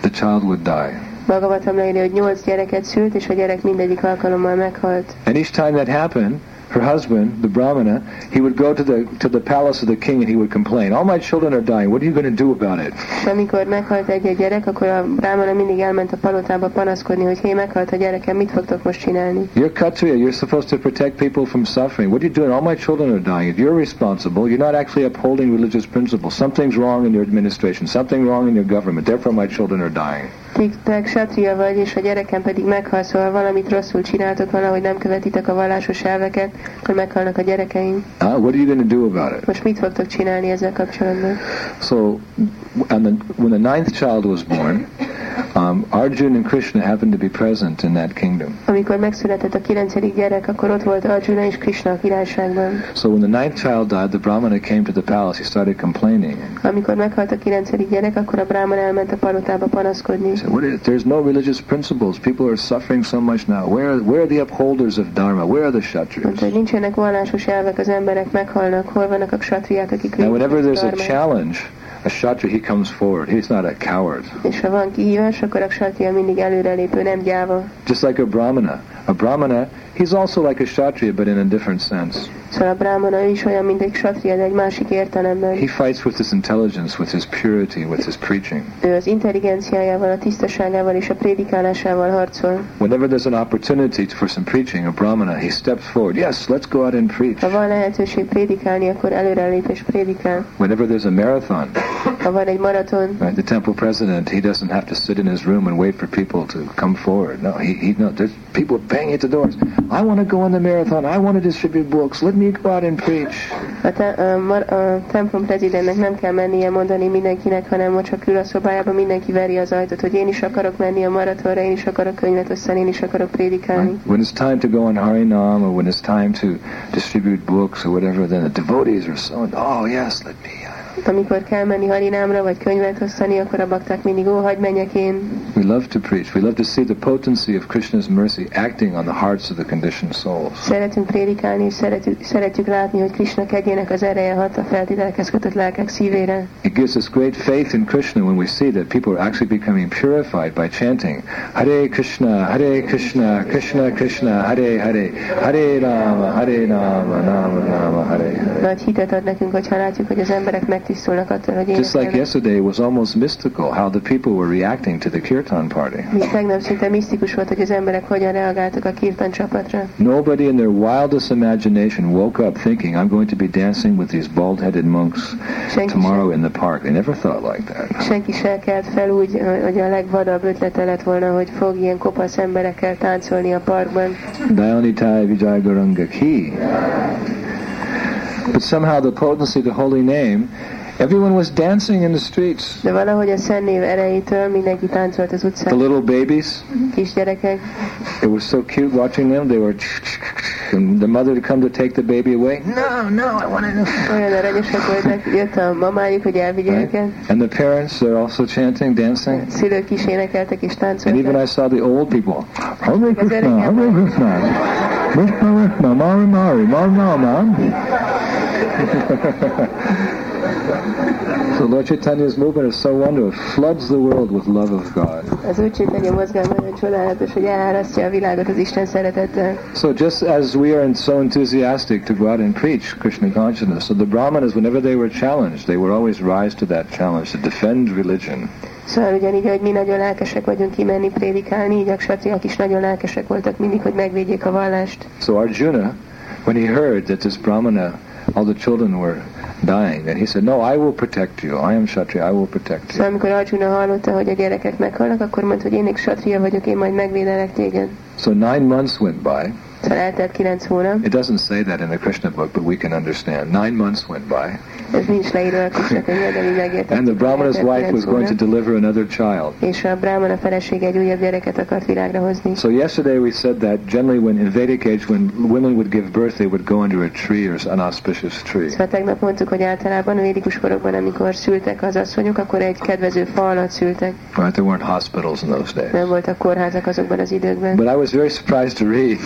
the child would die. Bhagavatam leírja, hogy nyolc gyereket szült, és a gyerek mindegyik alkalommal meghalt. And each time that happened, her husband, the brahmana, he would go to the to the palace of the king and he would complain, "All my children are dying. What are you going to do about it?" Amikor meghalt egy-egy gyerek, akkor a brámana mindig elment a palotába panaszkodni, hogy hé, meghalt a gyerekem, mit fogtok most csinálni? You're Kshatriya. You're supposed to protect people from suffering. What are you doing? All my children are dying. If you're responsible, you're not actually upholding religious principles. Something's wrong in your administration. Something wrong in your government. Therefore, my children are dying. Ti te satria vagy, és a gyerekem pedig meghal, szóval valamit rosszul csináltok, valahogy nem követitek a vallásos elveket, akkor meghalnak a gyerekeim. Uh, what are you going to do about it? Most mit fogtok csinálni ezzel kapcsolatban? So, and the, when the ninth child was born, um, Arjun and Krishna happened to be present in that kingdom. Amikor megszületett a kilencedik gyerek, akkor ott volt Arjuna és Krishna a királyságban. So when the ninth child died, the Brahmana came to the palace. He started complaining. Amikor meghalt a kilencedik gyerek, akkor a bráman elment a palotába panaszkodni. He said, what is, there's no religious principles. People are suffering so much now. Where, are- where are the upholders of Dharma? Where are the Kshatriyas? Mondta, hogy nincsenek vallásos elvek, az emberek meghalnak, hol vannak a satriák, akik Now, whenever there's a challenge, a Kshatriya, he comes forward. He's not a coward. És ha van kihívás, akkor a satria mindig előrelépő, nem gyáva. Just like a Brahmana. A Brahmana, he's also like a Kshatriya, but in a different sense. Szóval a brámana ő is olyan, mint egy satria, de egy másik értelemben. He fights with his intelligence, with his purity, with his preaching. Ő az intelligenciájával, a tisztaságával és a prédikálásával harcol. Whenever there's an opportunity for some preaching, a Brahmana, he steps forward. Yes, let's go out and preach. Ha van lehetőség prédikálni, akkor előrelép és prédikál. Whenever there's a marathon, Ha van egy maraton, right, the temple president, he doesn't have to sit in his room and wait for people to come forward. No, he, he no, there's people banging at the doors. I want to go on the marathon. I want to distribute books. Let me go out and preach. A, te, a, mar- a templom prezidentnek nem kell mennie mondani mindenkinek, hanem most csak ül a szobájában, mindenki veri az ajtót, hogy én is akarok menni a maratonra, én is akarok könyvet én is akarok prédikálni. Right? When it's time to go on Harinam or when it's time to distribute books or whatever, then the devotees are so, oh yes, let me. Amikor kell menni harinámra, vagy könyvet osztani, akkor a bakták mindig, ó, hagyd menjek én. We love to preach. We love to see the potency of Krishna's mercy acting on the hearts of the conditioned souls. Szeretünk prédikálni, és szeretjük, szeretjük látni, hogy Krishna kegyének az ereje hat a feltételekhez kötött lelkek szívére. It gives us great faith in Krishna when we see that people are actually becoming purified by chanting Hare Krishna, Hare Krishna, Krishna Krishna, Hare Hare, Hare Rama, Hare Rama, Rama Rama, Hare Hare. Nagy hitet ad nekünk, hogyha látjuk, hogy az emberek hogy Just like yesterday, it was almost mystical how the people were reacting to the kirtan party. Míg tegnap szinte misztikus volt, hogy az emberek hogyan reagáltak a kirtan csapatra. Nobody in their wildest imagination woke up thinking, I'm going to be dancing with these bald-headed monks tomorrow in the park. They never thought like that. Senki se kelt fel úgy, hogy a legvadabb ötlete lett volna, hogy fog ilyen kopasz emberekkel táncolni a parkban. Dayanitai Vijay Gauranga Ki. But somehow the potency of the holy name, everyone was dancing in the streets. De valahogy a szennév erejétől mindenki táncolt az utcán. The little babies, mhm, Kisgyerekek, it was so cute watching them. They were, and the mother would come to take the baby away. No, no, I want to. olyan aranyosak voltak, jött a mamájuk, hogy elvigye Right? őket. And the parents they're also chanting, dancing. Szülők is énekeltek és And even. I saw the old people. Hare Krishna, Hare Krishna. Krishna Krishna, Mari Mari, Mari Mama. So Lord Chaitanya's movement is so wonderful. It floods the world with love of God. Az úgy Chaitanya mozgalma nagyon csodálatos, hogy elárasztja a világot az Isten szeretettel. So just as we are so enthusiastic to go out and preach Krishna consciousness, so the Brahmanas, whenever they were challenged, they would always rise to that challenge to defend religion. Szóval ugyanígy, hogy mi nagyon lelkesek vagyunk kimenni prédikálni, így a ksatriák is nagyon lelkesek voltak mindig, hogy megvédjék a vallást. So Arjuna, when he heard that this Brahmana, all the children were dying, then he said, no, I will protect you. I am Kshatriya, I will protect Szóval you. amikor Arjuna hallotta, hogy a gyerekek meghalnak, akkor mondta, hogy én egy ksatria vagyok, én majd megvédelek téged. So nine months went by. Szóval eltelt kilenc hónap, It doesn't say that in the Krishna book, but we can understand. Nine months went by. Ez nincs leírva a Krishna könyvben, de mi megértettük. And the Brahmana's wife was going to deliver another child. És a Brahmana felesége egy újabb gyereket akart világra hozni. So yesterday we said that generally when in Vedic age, when women would give birth, they would go under a tree or an auspicious tree. Szóval tegnap mondtuk, hogy általában védikus korokban, amikor szültek az asszonyok, akkor egy kedvező fa alatt szültek. Right? There weren't hospitals in those days. Nem voltak kórházak azokban az időkben. But I was very surprised to read in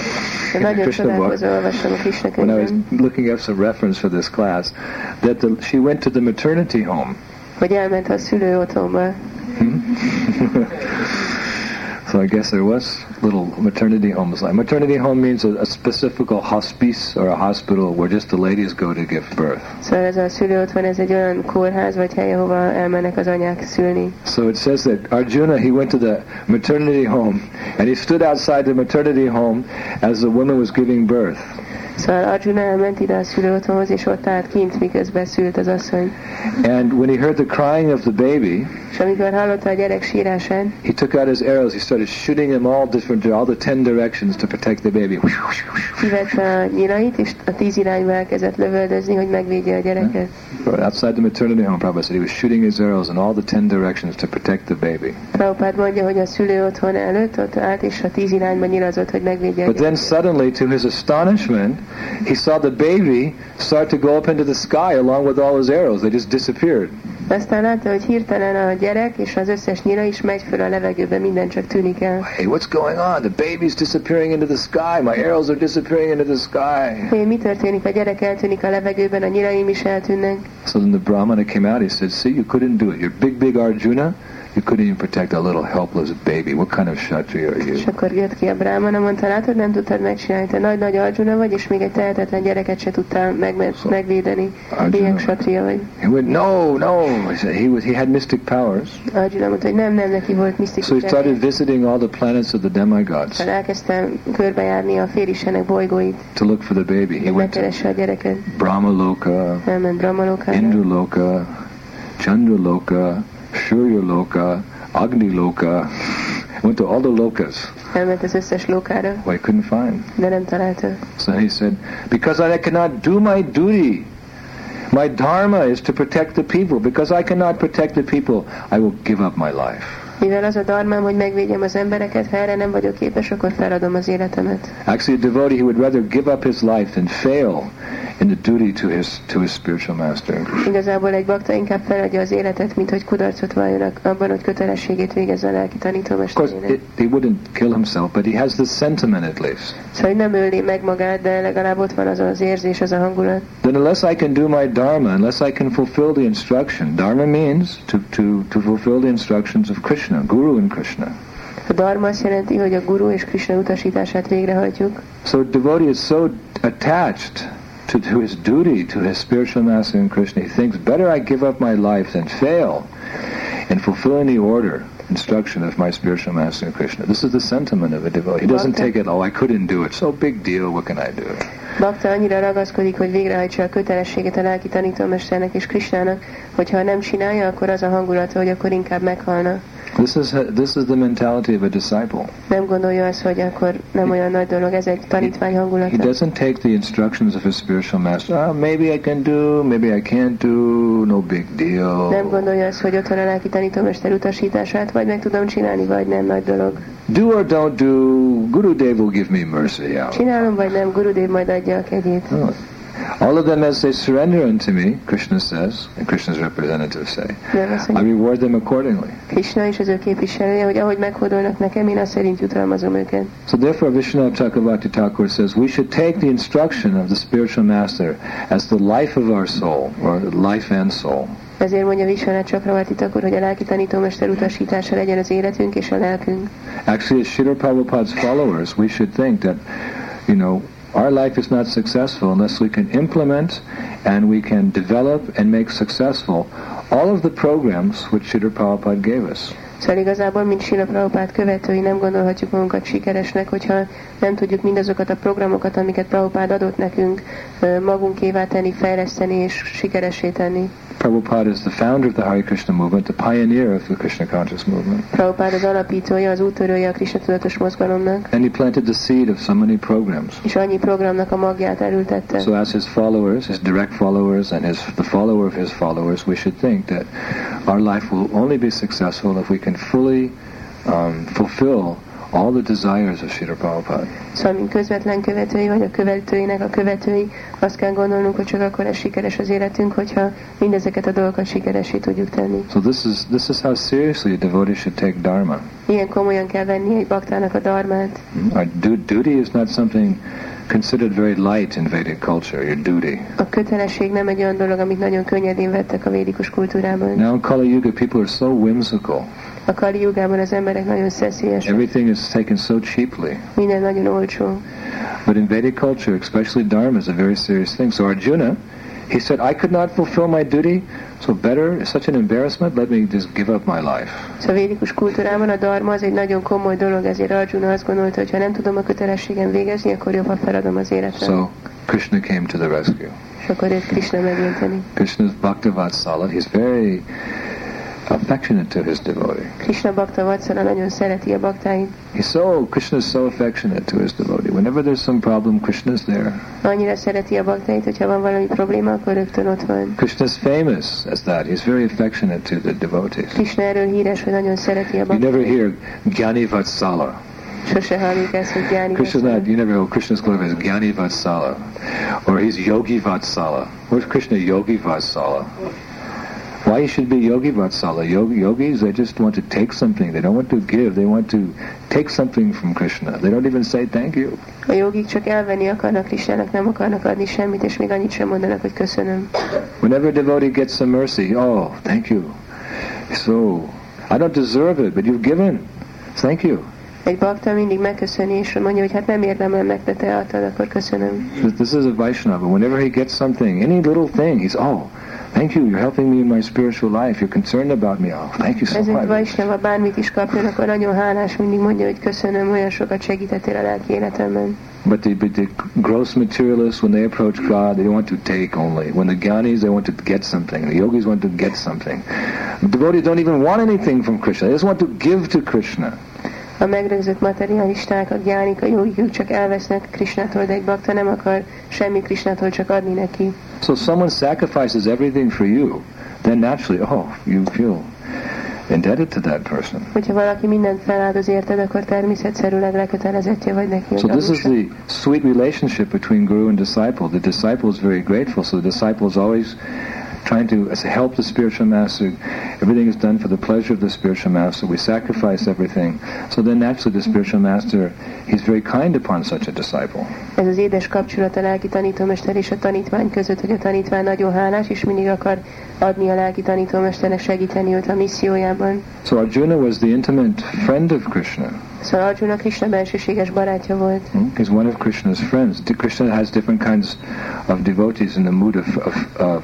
the nagyon Krishna book csodálkozó olvastam a Krishna when I was looking up some reference for this class, that the, she went to the maternity home. hogy elment a szülő hmm? otthonba. So I guess there was little maternity homes. Like maternity home means a, a specific hospice or a hospital where just the ladies go to give birth. Szóval ez a szülő ez egy olyan kórház vagy hely, ahova elmennek az anyák szülni. So it says that Arjuna he went to the maternity home and he stood outside the maternity home as the woman was giving birth. Szóval Arjuna elment ide a szülő otthonhoz, és ott állt kint, miközben szült az asszony. And when he heard the crying of the baby, És amikor hallotta a gyerek sírását, he took out his arrows. He started shooting them all different, all the ten directions to protect the baby. kivette a nyirait, és a tíz irányba elkezdett lövöldözni, hogy megvédje a gyereket. Right outside the maternity home, Prabhupada said he was shooting his arrows in all the ten directions to protect the baby. Prabhupád mondja, hogy a szülő otthon előtt ott állt, és a tíz irányba nyilazott, hogy megvédje a But then gyereket. suddenly, to his astonishment, he saw the baby start to go up into the sky along with all his arrows. They just disappeared. Aztán látta, hogy hirtelen a gyerek és az összes nyira is megy föl a levegőbe, minden csak tűnik el. Hey, what's going on? The baby's disappearing into the sky. My arrows are disappearing into the sky. Hé, mi történik? A gyerek eltűnik a levegőben, a nyiraim is eltűnnek. So then the Brahmana came out. He said, See, you couldn't do it. You're big, big Arjuna. You couldn't even protect a little helpless baby. What kind of Kshatriya are És you? akkor jött ki a brámana, mondta, látod, nem tudtad megcsinálni, te nagy-nagy Arjuna vagy, és még egy tehetetlen gyereket se tudtál meg, megvédeni. Milyen ksatria vagy. He went, No, no. He said he was. He had mystic powers. Arjuna mondta, hogy nem, nem, neki volt So he started visiting all the planets of the demigods Aztán elkezdtem körbejárni a félistenek bolygóit, to look for the baby. He went to a gyereket. Brahma Loka, Elment Brahmalokára, Indra Loka, Chandra Surya Loka, Agni Loka. Went to all the lokas. Elment az összes lókára, Well, he couldn't find. de nem találta. So he said, Because I cannot do my duty. My dharma is to protect the people. Because I cannot protect the people, I will give up my life. Mivel az a darmám, hogy megvédjem az embereket, ha erre nem vagyok képes, akkor feladom az életemet. Actually, a devotee, he would rather give up his life than fail in the duty to his to his spiritual master. Igazából egy bakta inkább feladja az életet, mint hogy kudarcot valljanak abban, hogy kötelességét végezze a lelki Of course, tanítómesterének. he wouldn't kill himself, but he has the sentiment at least. Szóval nem öli meg magát, de legalább ott van az az érzés, az a hangulat. Then unless I can do my dharma, unless I can fulfill the instruction, dharma means to, to, to fulfill the instructions of Krishna, Guru and Krishna. A dharma azt jelenti, hogy a guru és Krishna utasítását végrehajtjuk. So a devotee is so attached to, to his duty, to his spiritual master in Krishna, he thinks, better I give up my life than fail in fulfilling the order, instruction of my spiritual master in Krishna. This is the sentiment of a devotee. He doesn't take it, oh, I couldn't do it. So big deal, what can I do? Bakta annyira ragaszkodik, hogy végrehajtsa a kötelességet a lelki tanítómesternek és Krishnának, hogyha nem csinálja, akkor az a hangulata, hogy akkor inkább meghalna. This is, this is the mentality of a disciple. Nem gondolja azt, hogy akkor nem olyan nagy dolog, ez egy tanítvány He hangulata. doesn't take the instructions of his spiritual master. Oh, maybe I can do, maybe I can't do, no big deal. Nem gondolja azt, hogy ott van a lelki tanítómester utasítását, vagy meg tudom csinálni, vagy nem nagy dolog. Do or don't do, Guru Dev will give me mercy. Csinálom, vagy nem, Gurudev majd adja a kegyét. No. All of them, as they surrender unto me, Krishna says, and Krishna's representatives say, I reward them accordingly. Krishna és az ő képviselője, hogy ahogy meghódolnak nekem, én azt szerint jutalmazom őket. So therefore, Vishwanath Chakravarti Thakur says we should take the instruction of the spiritual master as the life of our soul, or life and soul. Ezért mondja Visvanát Chakravarti Thakur, hogy a lelki tanítómester utasítása legyen az életünk és a lelkünk. Actually, as Srila Prabhupada's followers, we should think that, you know, our life is not successful unless we can implement and we can develop and make successful all of the programs which Srila Prabhupada gave us. Szóval igazából, mint Sila Prabhupád követői nem gondolhatjuk magunkat sikeresnek, hogyha nem tudjuk mindazokat a programokat, amiket Prabhupád adott nekünk magunkévá tenni, fejleszteni és sikeressé tenni. Prabhupada is the founder of the Hare Krishna movement, the pioneer of the Krishna conscious movement. Prabhupád az alapítója, az úttörője a Krishna tudatos mozgalomnak, And he planted the seed of so many programs. és annyi programnak a magját elültette. So as his followers, his direct followers, and his the follower of his followers, we should think that our life will only be successful if we can fully um, fulfill all the desires of Srila Prabhupada. Szóval, mint közvetlen követői, vagy a követőinek a követői, azt kell gondolnunk, hogy csak akkor lesz sikeres az életünk, hogyha mindezeket a dolgokat sikeressé tudjuk tenni. So this is this is how seriously a devotee should take dharma. Ilyen komolyan kell venni egy baktának a darmát. Our du- duty is not something considered very light in Vedic culture. Your duty. A kötelesség nem egy olyan dolog, amit nagyon könnyedén vettek a védikus kultúrában. Now in Kali Yuga, people are so whimsical. A Kali jugában az emberek nagyon szeszélyesek, Everything is taken so cheaply. minden nagyon olcsó. But in Vedic culture, especially dharma, is a very serious thing. So Arjuna, he said, I could not fulfill my duty, so better, such an embarrassment, let me just give up my life. Szóval a védikus kultúrában a darma az egy nagyon komoly dolog, ezért Arjuna azt gondolta, hogy ha nem tudom a kötelességem végezni, akkor jobb, ha feladom az életem. So Krishna came to the rescue. És akkor Krishna megérteni. Krishna's Bhaktavatsalya, he's very affectionate to his devotee. Krishna Bhakta Vatsala nagyon szereti a baktáit. He's so, Krishna is so affectionate to his devotee. Whenever there's some problem, Krishna is there. Annyira szereti a baktáit, hogyha van valami probléma, akkor rögtön ott van. Krishna's famous as that. He's very affectionate to the devotees. Krishna erről híres, hogy nagyon szereti a You never hear Gyani Vatsala. Sose hallik ezt, hogy Gyáni Krishna's not, you never know Krishna's glory is Gyani Vatsala. Or he's Yogi Vatsala. Where's Krishna Yogi Vatsala? Why he should be Yogi Vatsala? Yogi, yogis, they just want to take something. They don't want to give. They want to take something from Krishna. They don't even say thank you. A jogik csak elvenni akarnak Krishnának, nem akarnak adni semmit, és még annyit sem mondanak, hogy köszönöm. Whenever a devotee gets some mercy, oh, thank you. So, I don't deserve it, but you've given. Thank you. Egy bakta mindig megköszöni, és mondja, hogy hát nem érdemlem meg, de te adtad, akkor köszönöm. This is a Vaishnava. Whenever he gets something, any little thing, he's, oh, thank you. You're helping me in my spiritual life. You're concerned about me. Oh, thank you so Ez egy much. Bármit is kapjon, akkor nagyon hálás, mindig mondja, hogy köszönöm, olyan sokat segítettél a lelki életemben. But the, but the gross materialists, when they approach God, they want to take only. When the Gyanis, they want to get something. The yogis want to get something. The devotees don't even want anything from Krishna. They just want to give to Krishna. A megrögzött materialisták, a a jogik, csak elvesznek Krisnától, de egy bakta nem akar semmi Krisnától, csak adni neki. So someone sacrifices everything for you, then naturally, oh, you feel indebted to that person. Hogyha valaki mindent feláldoz érted, akkor természetszerűleg lekötelezettje vagy neki. So this is the sweet relationship between guru and disciple. The disciple is very grateful, so the disciple is always trying to help the spiritual master. Everything is done for the pleasure of the spiritual master. We sacrifice everything. So then naturally the spiritual master, he's very kind upon such a disciple. Ez az édes kapcsolat a lelki tanítómester és a tanítvány között, hogy a tanítvány nagyon hálás, és mindig akar adni a lelki tanítómesternek segíteni őt a missziójában. So Arjuna was the intimate friend of Krishna. Szóval Arjuna Krishna belsőséges barátja volt. Hmm? He's one of Krishna's friends. Krishna has different kinds of devotees in the mood of, of, of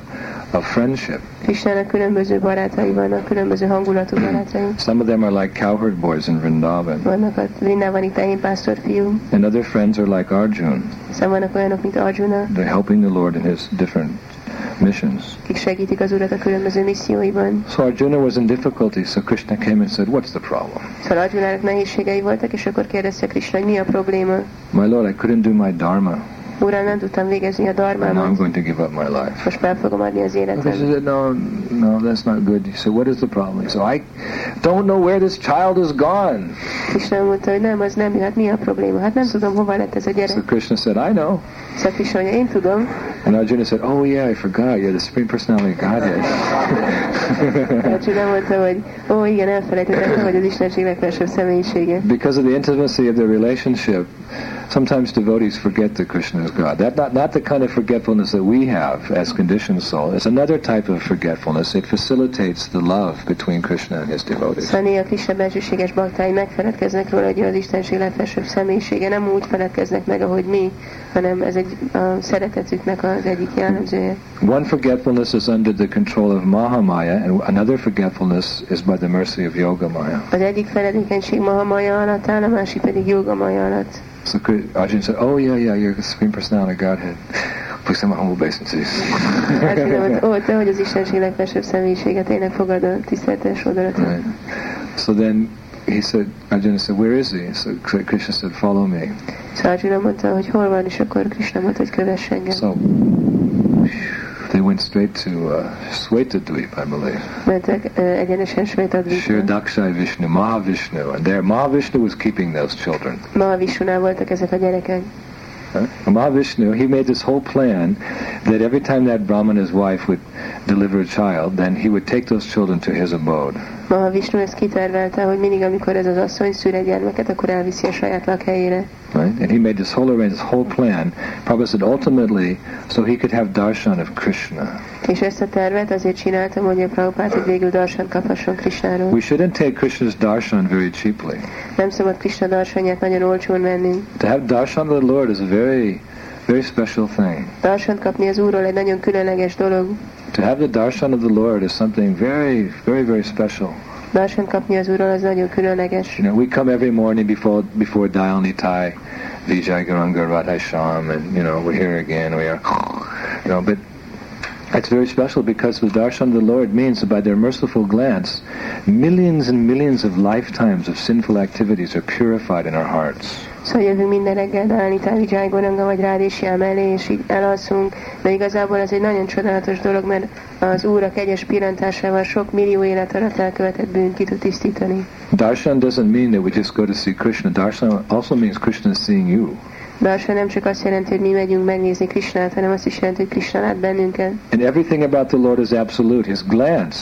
of friendship. Krishnának különböző barátai vannak, különböző hangulatú barátai. Some of them are like cowherd boys in Vrindavan. Vannak a Vrindavani pásztor fiú. And other friends are like Arjun. Szóval vannak olyanok, mint Arjuna. They're helping the Lord in his different missions. Kik segítik az Urat a különböző misszióiban. So Arjuna was in difficulty, so Krishna came and said, what's the problem? Szóval Arjunának nehézségei voltak, és akkor kérdezte Krishna, hogy mi a probléma. My Lord, I couldn't do my dharma. Uram, nem tudtam végezni a darmámat. I'm going to give up my life. Most fel fogom adni az said, no, no, that's not good. He said, what is the problem? Said, I don't know where this child has gone. Krishna mondta, hogy nem, az nem, hát mi a probléma? Hát nem tudom, hova lett ez a gyerek. So Krishna said, I know. Szóval Krishna mondja, én tudom. And Arjuna said, oh yeah, I forgot, you're the Supreme Personality of Godhead. Arjuna mondta, hogy ó, igen, elfelejtettem, hogy az legfelsőbb személyisége. Because of the intimacy of the relationship, sometimes devotees forget that Krishna is God. That not, not the kind of forgetfulness that we have as conditioned soul. It's another type of forgetfulness. It facilitates the love between Krishna and his devotees. Szóval néha Krishna belsőséges baktái megfeledkeznek róla, hogy az Istenség legfelsőbb személyisége. Nem úgy feledkeznek meg, ahogy mi, hanem ez egy a szeretetüknek az egyik jellemzője. One forgetfulness is under the control of Mahamaya, and another forgetfulness is by the mercy of Yogamaya. Az egyik feledékenység Mahamaya alatt áll, a másik pedig Yogamaya alatt. So Arjun said, oh yeah, yeah, you're the Supreme Personality of Godhead. Please come humble obeisances. ó, te, hogy az Istenség legfelsőbb személyisége, tényleg fogad a tiszteletes odalat. Right. So then he said, Arjuna said, where is he? So Krishna said, follow me. So Arjuna mondta, hogy hol van, és akkor Krishna mondta, hogy kövess engem. So they went straight to uh, Dweep, I believe. Mentek uh, egyenesen Shvetadvipra. Kshirodakashayi Vishnu, Mahavishnu, and there Mahavishnu was keeping those children. Mahavishnunál voltak ezek a gyerekek. Mahavishnu, he made this whole plan that every time that Brahmana's wife would deliver a child, then he would take those children to his abode. Mahavishnu ezt kitervelte, hogy mindig, amikor ez az asszony szűr egy gyermeket, akkor elviszi a saját lakhelyére. Right? And he made this whole arrangement, this whole plan. Prabhupada said ultimately, so he could have darshan of Krishna. És ezt a tervet azért csináltam, mondja Prabhupada, hogy végül darshan kaphasson Krishnáról. We shouldn't take Krishna's darshan very cheaply. Nem szabad Krishna darsanját nagyon olcsón venni. To have darshan of the Lord is a very very special thing. Darshan kapni az Úrról egy nagyon különleges dolog. To have the darshan of the Lord is something very, very, very special. Darshan kapni az Úrról az nagyon különleges. You know, we come every morning before before Dayalnitai, Vijay Gauranga Radha Shyam, and you know we're here again. We are, you know, but it's very special because the darshan of the Lord means that by their merciful glance, millions and millions of lifetimes of sinful activities are purified in our hearts. Szóval jövünk minden reggel Dálni Távi Goranga vagy Rádésiá mellé, és így elalszunk, de igazából ez egy nagyon csodálatos dolog, mert az Úr a kegyes pillantásával sok millió élet alatt elkövetett bűn ki tud tisztítani. Darshan doesn't mean that we just go to see Krishna. Darshan also means Krishna is seeing you. Darshan nem csak azt jelenti, hogy mi megyünk megnézni Krishnát, hanem azt is jelenti, hogy Krishna lát bennünket. And everything about the Lord is absolute. His glance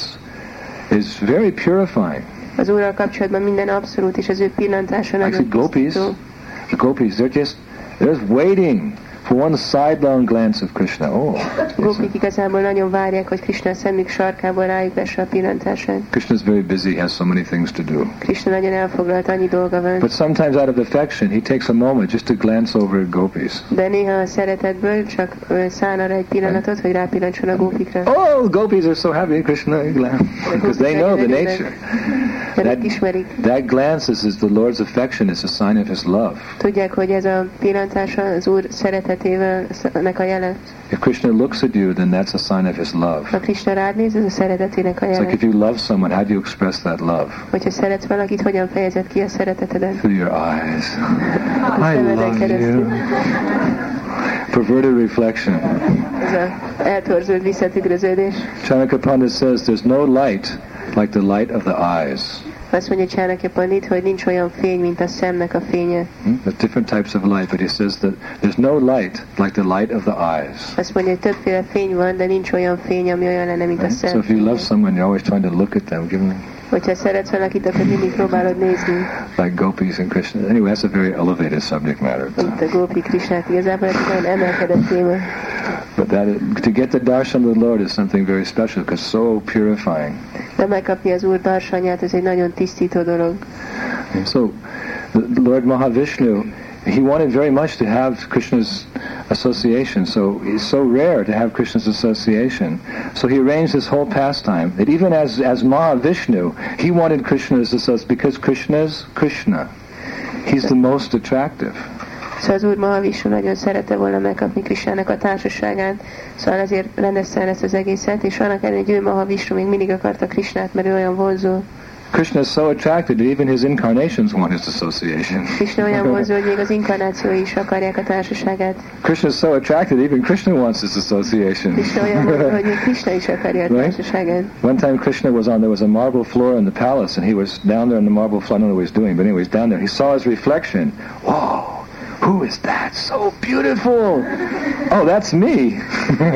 is very purifying. Az Úrral kapcsolatban minden abszolút, és az ő pillantása nagyon tisztító. the gopis, they're just, they're just waiting for one sidelong glance of Krishna. Oh. Gopik igazából nagyon várják, hogy Krishna szemük sarkából rájuk a pillantását. Krishna is very busy, has so many things to do. Krishna nagyon elfoglalt, annyi dolga van. But sometimes out of affection, he takes a moment just to glance over at gopis. De néha a szeretetből csak szán arra egy pillanatot, hogy rápillantson a gopikra. Oh, gopis are so happy, Krishna, because they know the nature. That, that glance is, is the Lord's affection. It's a sign of His love. tudják, hogy ez a pillantása az Úr szeretetével nek a jele. If Krishna looks at you, then that's a sign of His love. Ha Krishna rád néz, ez a szeretetének a It's like if you love someone, how do you express that love? Hogyha szeretsz valakit, hogyan fejezed ki a szeretetedet? Through your eyes. I love you. Perverted reflection. Ez a eltorzult visszatükröződés. Chanakya Pandit says there's no light like the light of the eyes. Azt mondja Csának Pandit, hogy nincs olyan fény, mint a szemnek a fénye. Hmm? There's different types of light, but he says that there's no light like the light of the eyes. Azt mondja, hogy többféle fény van, de nincs olyan fény, ami olyan lenne, mint a Right? So szem. if you love someone, you're always trying to look at them, give them Hogyha szeretsz valakit, akkor mindig próbálod nézni. like gopis and Krishna. Anyway, that's a very elevated subject matter. Mint a Gópi Krisnát, igazából ez egy emelkedett téma. But that to get the darshan of the Lord is something very special because so purifying. De megkapni az Úr darsanyát, ez egy nagyon tisztító dolog. And so, the Lord Mahavishnu, he wanted very much to have Krishna's association. So it's so rare to have Krishna's association. So he arranged this whole pastime that even as as Mahavishnu, he wanted Krishna's association because Krishna's Krishna. He's the most attractive. Szóval az Úr Mahavishnu nagyon szerette volna megkapni Krisnának a társaságát, szóval ezért rendezte el ezt az egészet, és annak ellenére, hogy ő Mahavishnu még mindig akarta Krisnát, mert ő olyan vonzó. Krishna is so attracted that even his incarnations want his association. Krishna olyan vonzó, hogy még az inkarnációi is akarják a társaságát. Krishna is so attracted even Krishna wants his association. Krishna olyan vonzó, hogy még Krishna is akarja a Right? társaságát. One time Krishna was on, there was a marble floor in the palace, and he was down there on the marble floor. I don't know what he was doing, but anyway, he was down there. He saw his reflection. Whoa, who is that? So beautiful. Oh, that's me.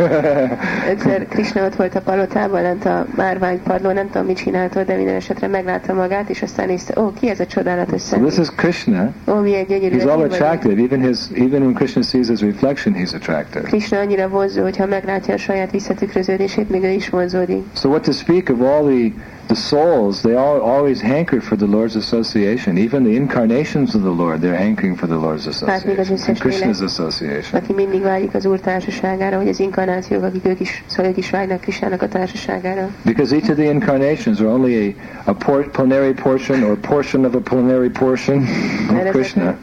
Egyszer Krishna ott volt a palotában, lent a márványpadlón, nem tudom, mit csináltott, de minden esetre meglátta magát, és aztán nézte, ó, ki ez a csodálatos so személy? this is Krishna. Ó, milyen gyönyörű. He's all attractive. Even his, even when Krishna sees his reflection, he's attractive. Krishna annyira vonzó, hogyha meglátja a saját visszatükröződését, még ő is vonzódik. So what to speak of all the the souls? They all always hanker for the Lord's association. Even the incarnations of the Lord, they're hankering for the Lord's association and Krishna's association. Aki mindig vágyik az Úr társaságára, hogy az inkarnációk, akik ők is, szóval ők is vágynak Krishnának a társaságára. Because each of the incarnations are only a, a por- plenary portion or portion of a plenary portion of Krishna.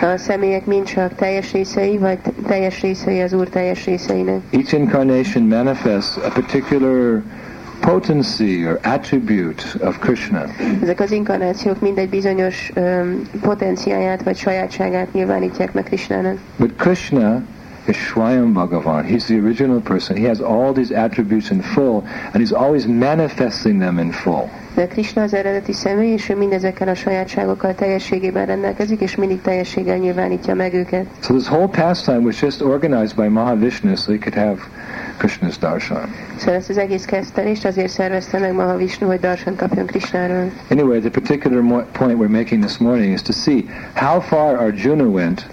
A személyek mind csak teljes részei, vagy teljes részei az Úr teljes részeinek. Each incarnation manifests a particular potency or attribute of Krishna. Ezek az inkarnációk mind egy bizonyos öm, potenciáját vagy sajátságát nyilvánítják meg Krishnának. But Krishna is Swayam Bhagavan. He's the original person. He has all these attributes in full, and he's always manifesting them in full. De Krishna az eredeti személy, és ő mindezekkel a sajátságokkal teljességében rendelkezik, és mindig teljességgel nyilvánítja meg őket. So this whole pastime was just organized by Mahavishnu so he could have Krishna's darshan. Szóval ezt az egész kezdtelést azért szervezte meg Mahavishnu, hogy darsant kapjon Krishnáról. Anyway, the particular point we're making this morning is to see how far Arjuna went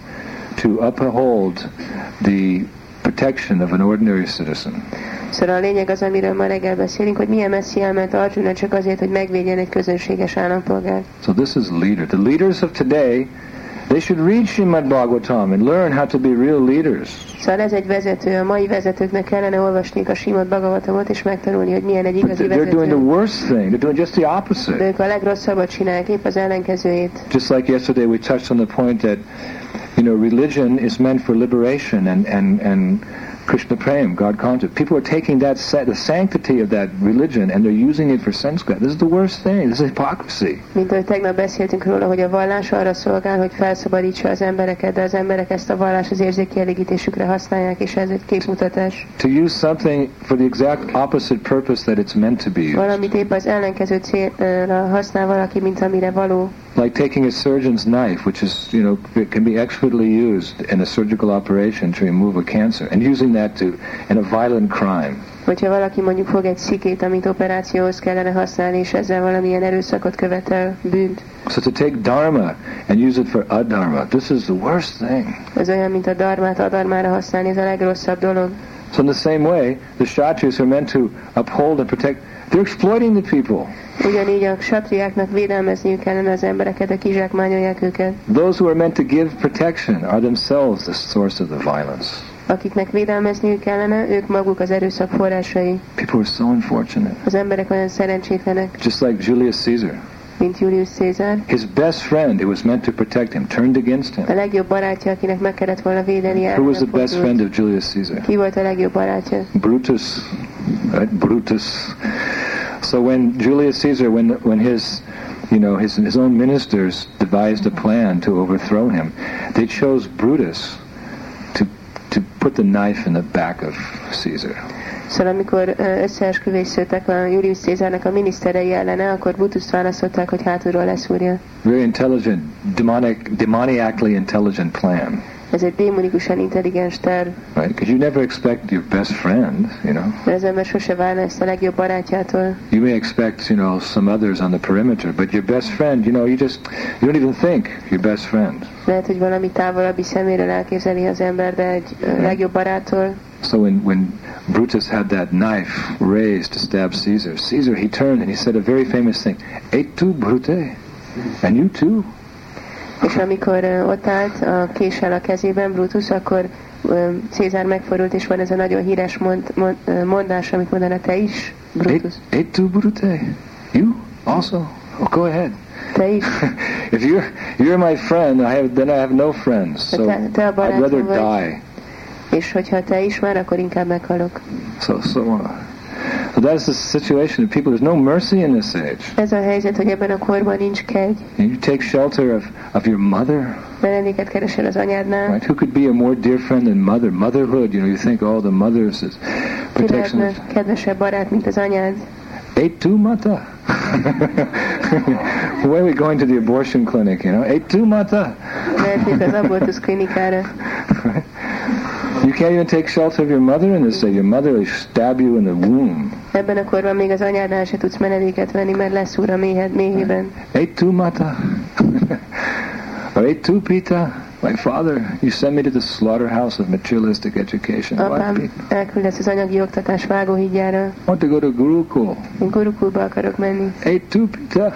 to uphold the protection of an ordinary citizen. Szóval a lényeg az, amiről ma reggel beszélünk, hogy milyen messzi elment Arjuna csak azért, hogy megvédjen egy közönséges állampolgárt. So this is leader. The leaders of today, they should read Srimad Bhagavatam and learn how to be real leaders. Szóval ez egy vezető, a mai vezetőknek kellene olvasniuk a Srimad Bhagavatamot, és megtanulni, hogy milyen egy igazi they're doing the worst thing. They're doing just the opposite. De ők a legrosszabbat csinálják, épp az ellenkezőjét. Just like yesterday, we touched on the point that, you know, religion is meant for liberation and, and, and Krishna Prem, God conscious. People are taking that, sa- the sanctity of that religion and they're using it for sense grab. This is the worst thing. This is hypocrisy. Mint ahogy tegnap beszéltünk róla, hogy a vallás arra szolgál, hogy felszabadítsa az embereket, de az emberek ezt a vallás az érzékielégítésükre használják, és ez egy képmutatás. To use something for the exact opposite purpose that it's meant to be used. Valamit épp az ellenkező célra használ valaki, mint amire való. Like taking a surgeon's knife, which is, you know, it can be expertly used in a surgical operation to remove a cancer, and using that to, in a violent crime. Hogyha valaki mondjuk fog egy szikét, amit operációhoz kellene használni, és ezzel valamilyen erőszakot követel, bűnt, So to take dharma and use it for adharma, this is the worst thing. az olyan, mint a darmát adarmára használni, ez a legrosszabb dolog. So in the same way, the Kshatriyas are meant to uphold and protect. They're exploiting the people. Ugyanígy a satriáknak védelmezniük kellene az embereket, de kizsákmányolják őket. Those who are meant to give protection are themselves the source of the violence. Akiknek védelmezniük kellene, ők maguk az erőszak forrásai. People are so unfortunate. Az emberek olyan szerencsétlenek, Just like Julius Caesar. Mint Julius Cézár. His best friend, who was meant to protect him, turned against A him. legjobb barátja, akinek meg kellett volna védeni Who was the best friend of Julius Caesar? Ki volt a legjobb barátja? Brutus, right? Brutus. So when Julius Caesar, when when his, you know, his his own ministers devised a plan to overthrow him, they chose Brutus to to put the knife in the back of Caesar. Szóval amikor összeesküvés szőtek a Julius Cézárnak a miniszterei ellene, akkor Brutuszt választották, hogy hátulról leszúrja. Very intelligent, demonic, demoniacally intelligent plan, Ez egy démonikusan intelligens terv, right? Because you never expect your best friend, you know. mert az ember sose várna ezt a legjobb barátjától. You may expect, you know, some others on the perimeter, but your best friend, you know, you just you don't even think your best friend. Lehet, hogy valami távolabbi szeméről elképzeli az ember, de egy ö, legjobb baráttól. So when, when Brutus had that knife raised to stab Caesar, Caesar, he turned and he said a very famous thing, Et tu, Brute? And you too? És amikor ö, ott állt a késsel a kezében Brutus, akkor ö, Cézár megfordult, és van ez a nagyon híres mond, mond, mondás, amit mondaná, te is, Et, Brutus, et tu, Brute? You also? Oh, go ahead. if you're you're my friend, I have then I have no friends. So Te- te a I'd rather die. És hogyha te is már, akkor inkább meghalok. So so. Uh, so that's the situation of people. There's no mercy in this age. Ez a helyzet, hogy ebben a korban nincs kegy. And you take shelter of, of your mother, Menedéket keresel az anyádnál. right? Who could be a more dear friend than mother? Motherhood, you know, you think, oh, the mothers is protection. lehetne kedvesebb barát, mint az anyád? Two mata. Why are we going to the abortion clinic, you know? Two mata. Mehetnék az abortusz klinikára. You can't even take shelter of your mother in this day. Your mother will stab you in the womb. Ebben a korban még az anyádnál se tudsz menedéket venni, mert leszúr a méhed méhében. Eight two mata. or eight pita. My father, you send me to the slaughterhouse of materialistic education. Apám elküldesz az anyagi oktatás vágóhídjára. I want to go to Gurukul. Én gurukulba akarok menni. Eight two pita.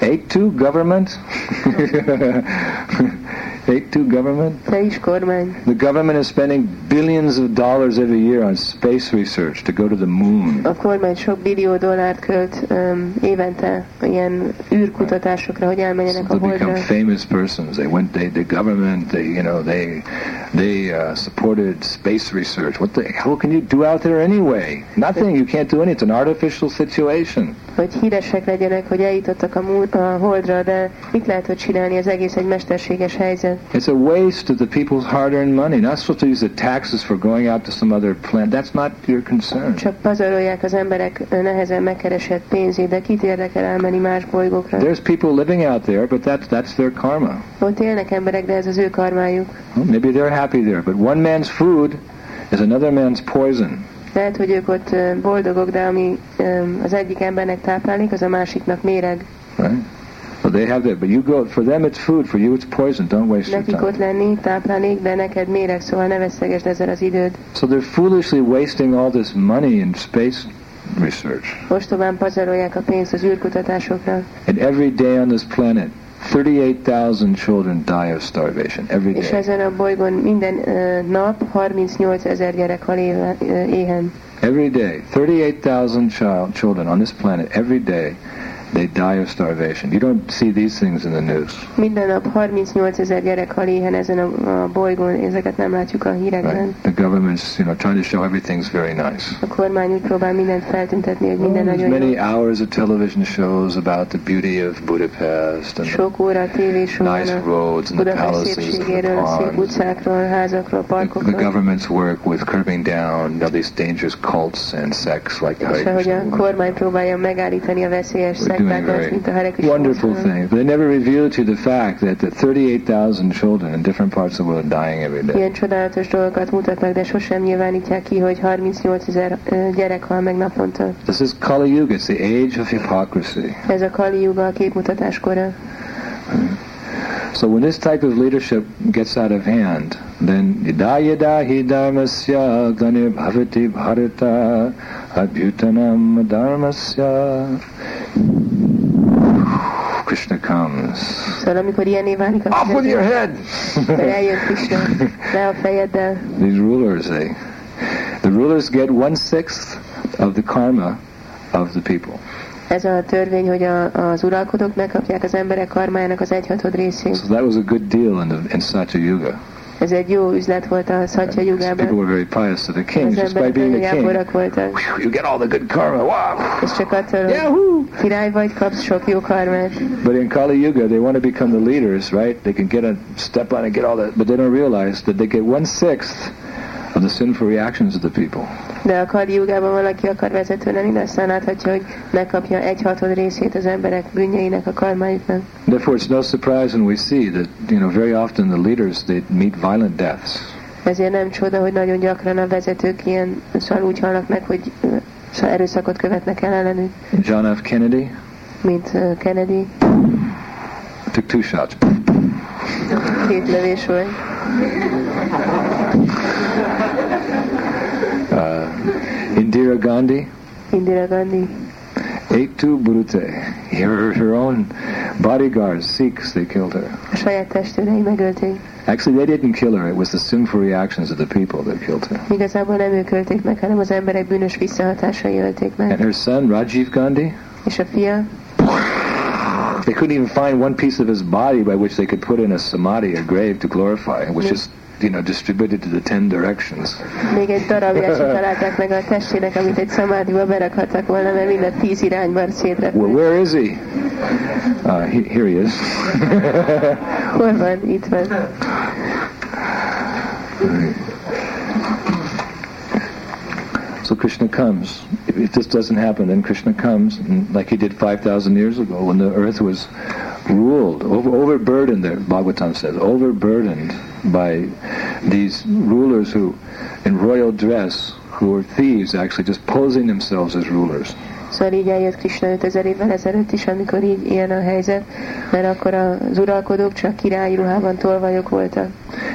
Eight two government. Eight two government. Is kormány. The government is spending billions of dollars every year on space research to go to the moon. A kormány sok billió dollárt költ um, évente ilyen űrkutatásokra, hogy elmenjenek to a become holdra. famous persons. They went. They the government. They you know they they uh, supported space research. What the hell can you do out there anyway? Nothing. You can't do anything. It's an artificial situation. Hogy híresek legyenek, hogy eljutottak a, a holdra, de mit lehet ott csinálni? Az egész egy mesterséges helyzet. It's a waste of the people's hard-earned money. Not supposed to use the taxes for going out to some other planet. That's not your concern. Csak pazarolják az emberek nehezen megkeresett pénzét, de kit érdekel elmenni más bolygókra? There's people living out there, but that's that's their karma. Ott élnek emberek, de ez az ő karmájuk. Maybe they're happy there, but one man's food is another man's poison. Lehet, hogy ők ott boldogok, de ami az egyik embernek táplálék, az a másiknak méreg. Right? So they have that, but you go for them it's food, for you it's poison. Don't waste your time. ott lenni táplálék, de neked méreg, szóval ne vesztegesd ezzel az időd. So they're foolishly wasting all this money in space research. Ostobán pazarolják a pénzt az űrkutatásokra. And every day on this planet, 38,000 children die of starvation. Every És day. ezen a bolygón minden ö, nap 38 ezer gyerek hal éve, éhen. Every day, 38,000 child children on this planet. Every day, they die of starvation. You don't see these things in the news, Minden nap 38 ezer gyerek hal éhen ezen a, a bolygón, ezeket nem látjuk a hírekben. right? The government's, you know, trying to show everything's very nice. A kormány úgy próbál mindent feltüntetni, hogy minden There's nagyon many jó. hours of television shows about the beauty of Budapest and the Sok óra tévésó van nice roads and the palaces and the ponds. utcákról, házakról, The, the parkokról. government's work with curbing down all these dangerous cults and sects like the És ahogy a kormány próbálja megállítani a veszélyes We're doing very mint Hare Krishna wonderful things. They never reveal to you the fact that the 38,000 children in different parts of the world are dying every day. Ilyen csodálatos dolgokat mutatnak, de sosem nyilvánítják ki, hogy 38 ezer gyerek hal meg naponta. This is Kali Yuga. It's the age of hypocrisy. Ez a Kali Yuga, a képmutatás kora. So when this type of leadership gets out of hand, then yada yada hi dharmasya glanir bhavati bharata abhyutthanam dharmasya Krishna comes. Szóval amikor ilyené válik a Off with your head! akkor Krishna, le a fejeddel. These rulers, they, the rulers get one sixth of the karma of the people. Ez a törvény, hogy a, az uralkodók megkapják az emberek karmájának az egyhatod részét. So that was a good deal in, the, in Satya Yuga. Ez egy jó üzlet volt a Szatya People were very pious to the king just by being a king. voltak. You get all the good karma. Wow. És csak attól, Yahoo! király vagy, kapsz sok jó karmát. But in Kali Yuga, they want to become the leaders, right? They can get a step on and get all that, but they don't realize that they get one sixth of the sinful reactions of the people. De a Kali jugában valaki akar vezető lenni, de aztán láthatja, hogy megkapja egy hatod részét az emberek bűnjeinek, a karmájuknak. Therefore, it's no surprise when we see that you know very often the leaders they meet violent deaths. Ezért nem csoda, hogy nagyon gyakran a vezetők ilyen, szóval úgy halnak meg, hogy szóval erőszakot követnek el ellenük, John F. Kennedy mint Kennedy. took two shots. Két lövés volt. Uh, Indira Gandhi Indira Gandhi. two burute. Her, her own bodyguards, Sikhs, they killed her. A saját testőrei megölték. Actually, they didn't kill her. It was the sinful reactions of the people that killed her. Igazából nem ők ölték meg, hanem az emberek bűnös visszahatásai ölték And her son, Rajiv Gandhi, És a fia, They couldn't even find one piece of his body by which they could put in a samadhi, a grave, to glorify. which is you know, distributed to the ten directions. még egy darabját sem találták meg a testének, amit egy szamádiba berakhattak volna, mert mind a tíz irányban Well, szétrepült. where is he? Uh, he? Here he is. Hol van? Itt van. So Krishna comes. If, if this doesn't happen, then Krishna comes, like he did 5,000 years ago when the earth was ruled, over, overburdened, there, Bhagavatam says, overburdened by these rulers who, in royal dress, who were thieves actually, just posing themselves as rulers. Szóval így eljött Krishna 5000 évvel ezelőtt is, amikor így ilyen a helyzet, mert akkor az uralkodók csak királyi ruhában tolvajok voltak.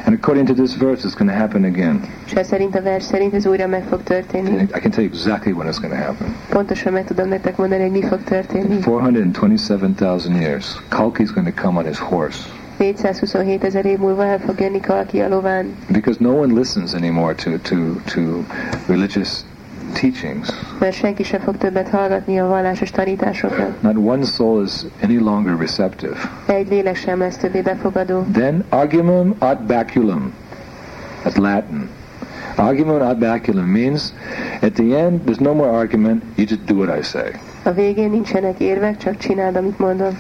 And according to this verse, it's going to happen again. És ez szerint a vers szerint ez újra meg fog történni. I can tell you exactly when it's going to happen. Pontosan meg tudom nektek mondani, hogy mi fog történni. 427,000 years, Kalki's going to come on his horse. 427 ezer év múlva el fog jönni Kalki a lován, Because no one listens anymore to, to, to religious teachings. mert senki sem fog többet hallgatni a vallásos tanításokra. Not one soul is any longer receptive. Egy lélek sem lesz többé befogadó. Then argumum ad baculum. That's Latin. Argumum ad baculum means at the end there's no more argument, you just do what I say. A végén nincsenek érvek, csak csináld, amit mondom.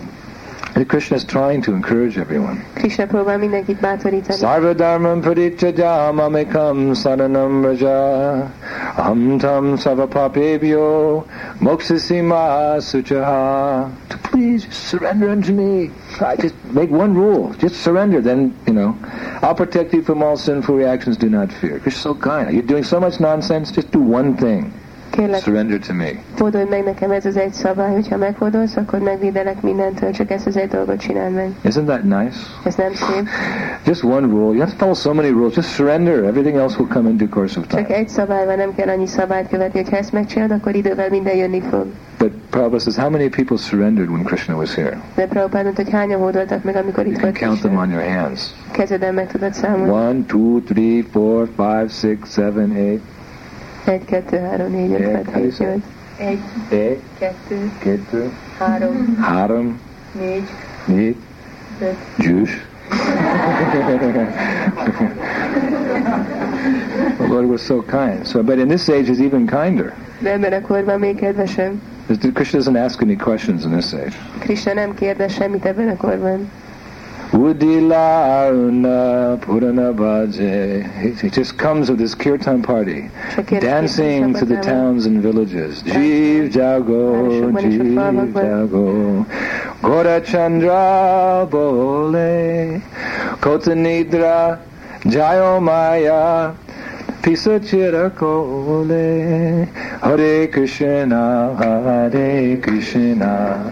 Krishna is trying to encourage everyone. Krishna próbál mindenkit bátorítani. Sarva dharmam parityajam amekam saranam raja. Aham tam sava papebhyo moksasima suchaha. To please just surrender unto me. I just make one rule. Just surrender. Then you know I'll protect you from all sinful reactions. Do not fear. You're so kind. You're doing so much nonsense. Just do one thing Kérlek, surrender to me hódolj meg nekem ez az egy szabály, hogyha meghódolsz, akkor megvédelek mindentől, csak ezt az egy dolgot csináld meg. isn't that nice Ez nem szép. just one rule you have to follow so many rules just surrender everything else will come in due course of time Csak egy szabály van, nem kell annyi szabályt követni, ha ezt megcsinálod, akkor idővel minden jönni fog. But Prabhupada says, how many people surrendered when Krishna was here? De Prabhupád mondta, hogy hányan hódoltak meg, amikor itt volt count them on your hands. Kezeden meg tudod számolni. One, two, three, four, five, six, seven, eight, Egy, kettő, három, négy, öt, Yeah, hat, how do you hét, say nyolc. Egy, eight, kettő, kettő, három, három, négy, négy, öt. juice. the Lord was so kind. So, but in this age, He's even kinder. De ebben a korban még kedvesebb. Krishna doesn't ask any questions in this age. Krishna nem kérdez semmit ebben a korban. Udila Purana Bhaje. He he just comes with his kirtan party. Dancing to the towns and villages. Jeev Jago, Jeev Jago. Gora Chandra Bole. Kotanidra Jayo Maya. Pisa Chirakole. Hare Krishna, Hare Krishna.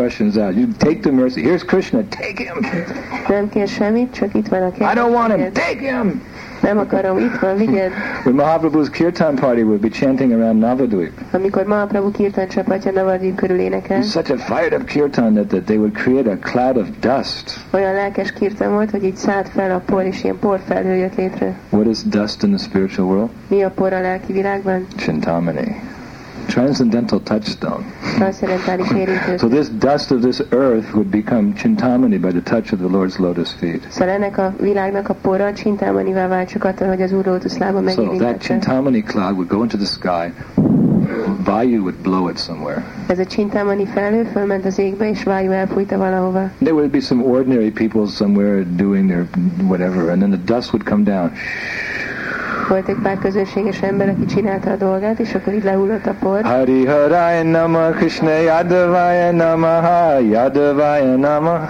questions out. You take the mercy. Here's Krishna. Take him. Nem kér semmit, csak itt van a I don't want him. Take him. Nem akarom, itt van, vigyed. When Mahaprabhu's kirtan party would be chanting around Navadvip, Amikor Mahaprabhu kirtan csapatja Navadvip körül énekel, it's such a fired up kirtan that, that they would create a cloud of dust. olyan lelkes kirtan volt, hogy így szállt fel a por, és ilyen porfelhő jött létre. What is dust in the spiritual world? Mi a por a lelki világban? Chintamani. Transcendental touchstone. So this dust of this earth would become Chintamani by the touch of the Lord's lotus feet. Szóval ennek a világnak a porra csintámanivá vált csak attól, hogy az Úr lótuszlába So that. Chintamani cloud would go into the sky. Vayu would blow it somewhere. Ez a csintámani felhő fölment az égbe, és vájú elfújta valahova. There would be some ordinary people somewhere doing their whatever, and then the dust would come down. Volt egy pár közönséges ember, aki csinálta a dolgát, és akkor így lehullott a por. Hari Haraya Nama Krishna Yadavaya Namaha Yadavaya Namaha.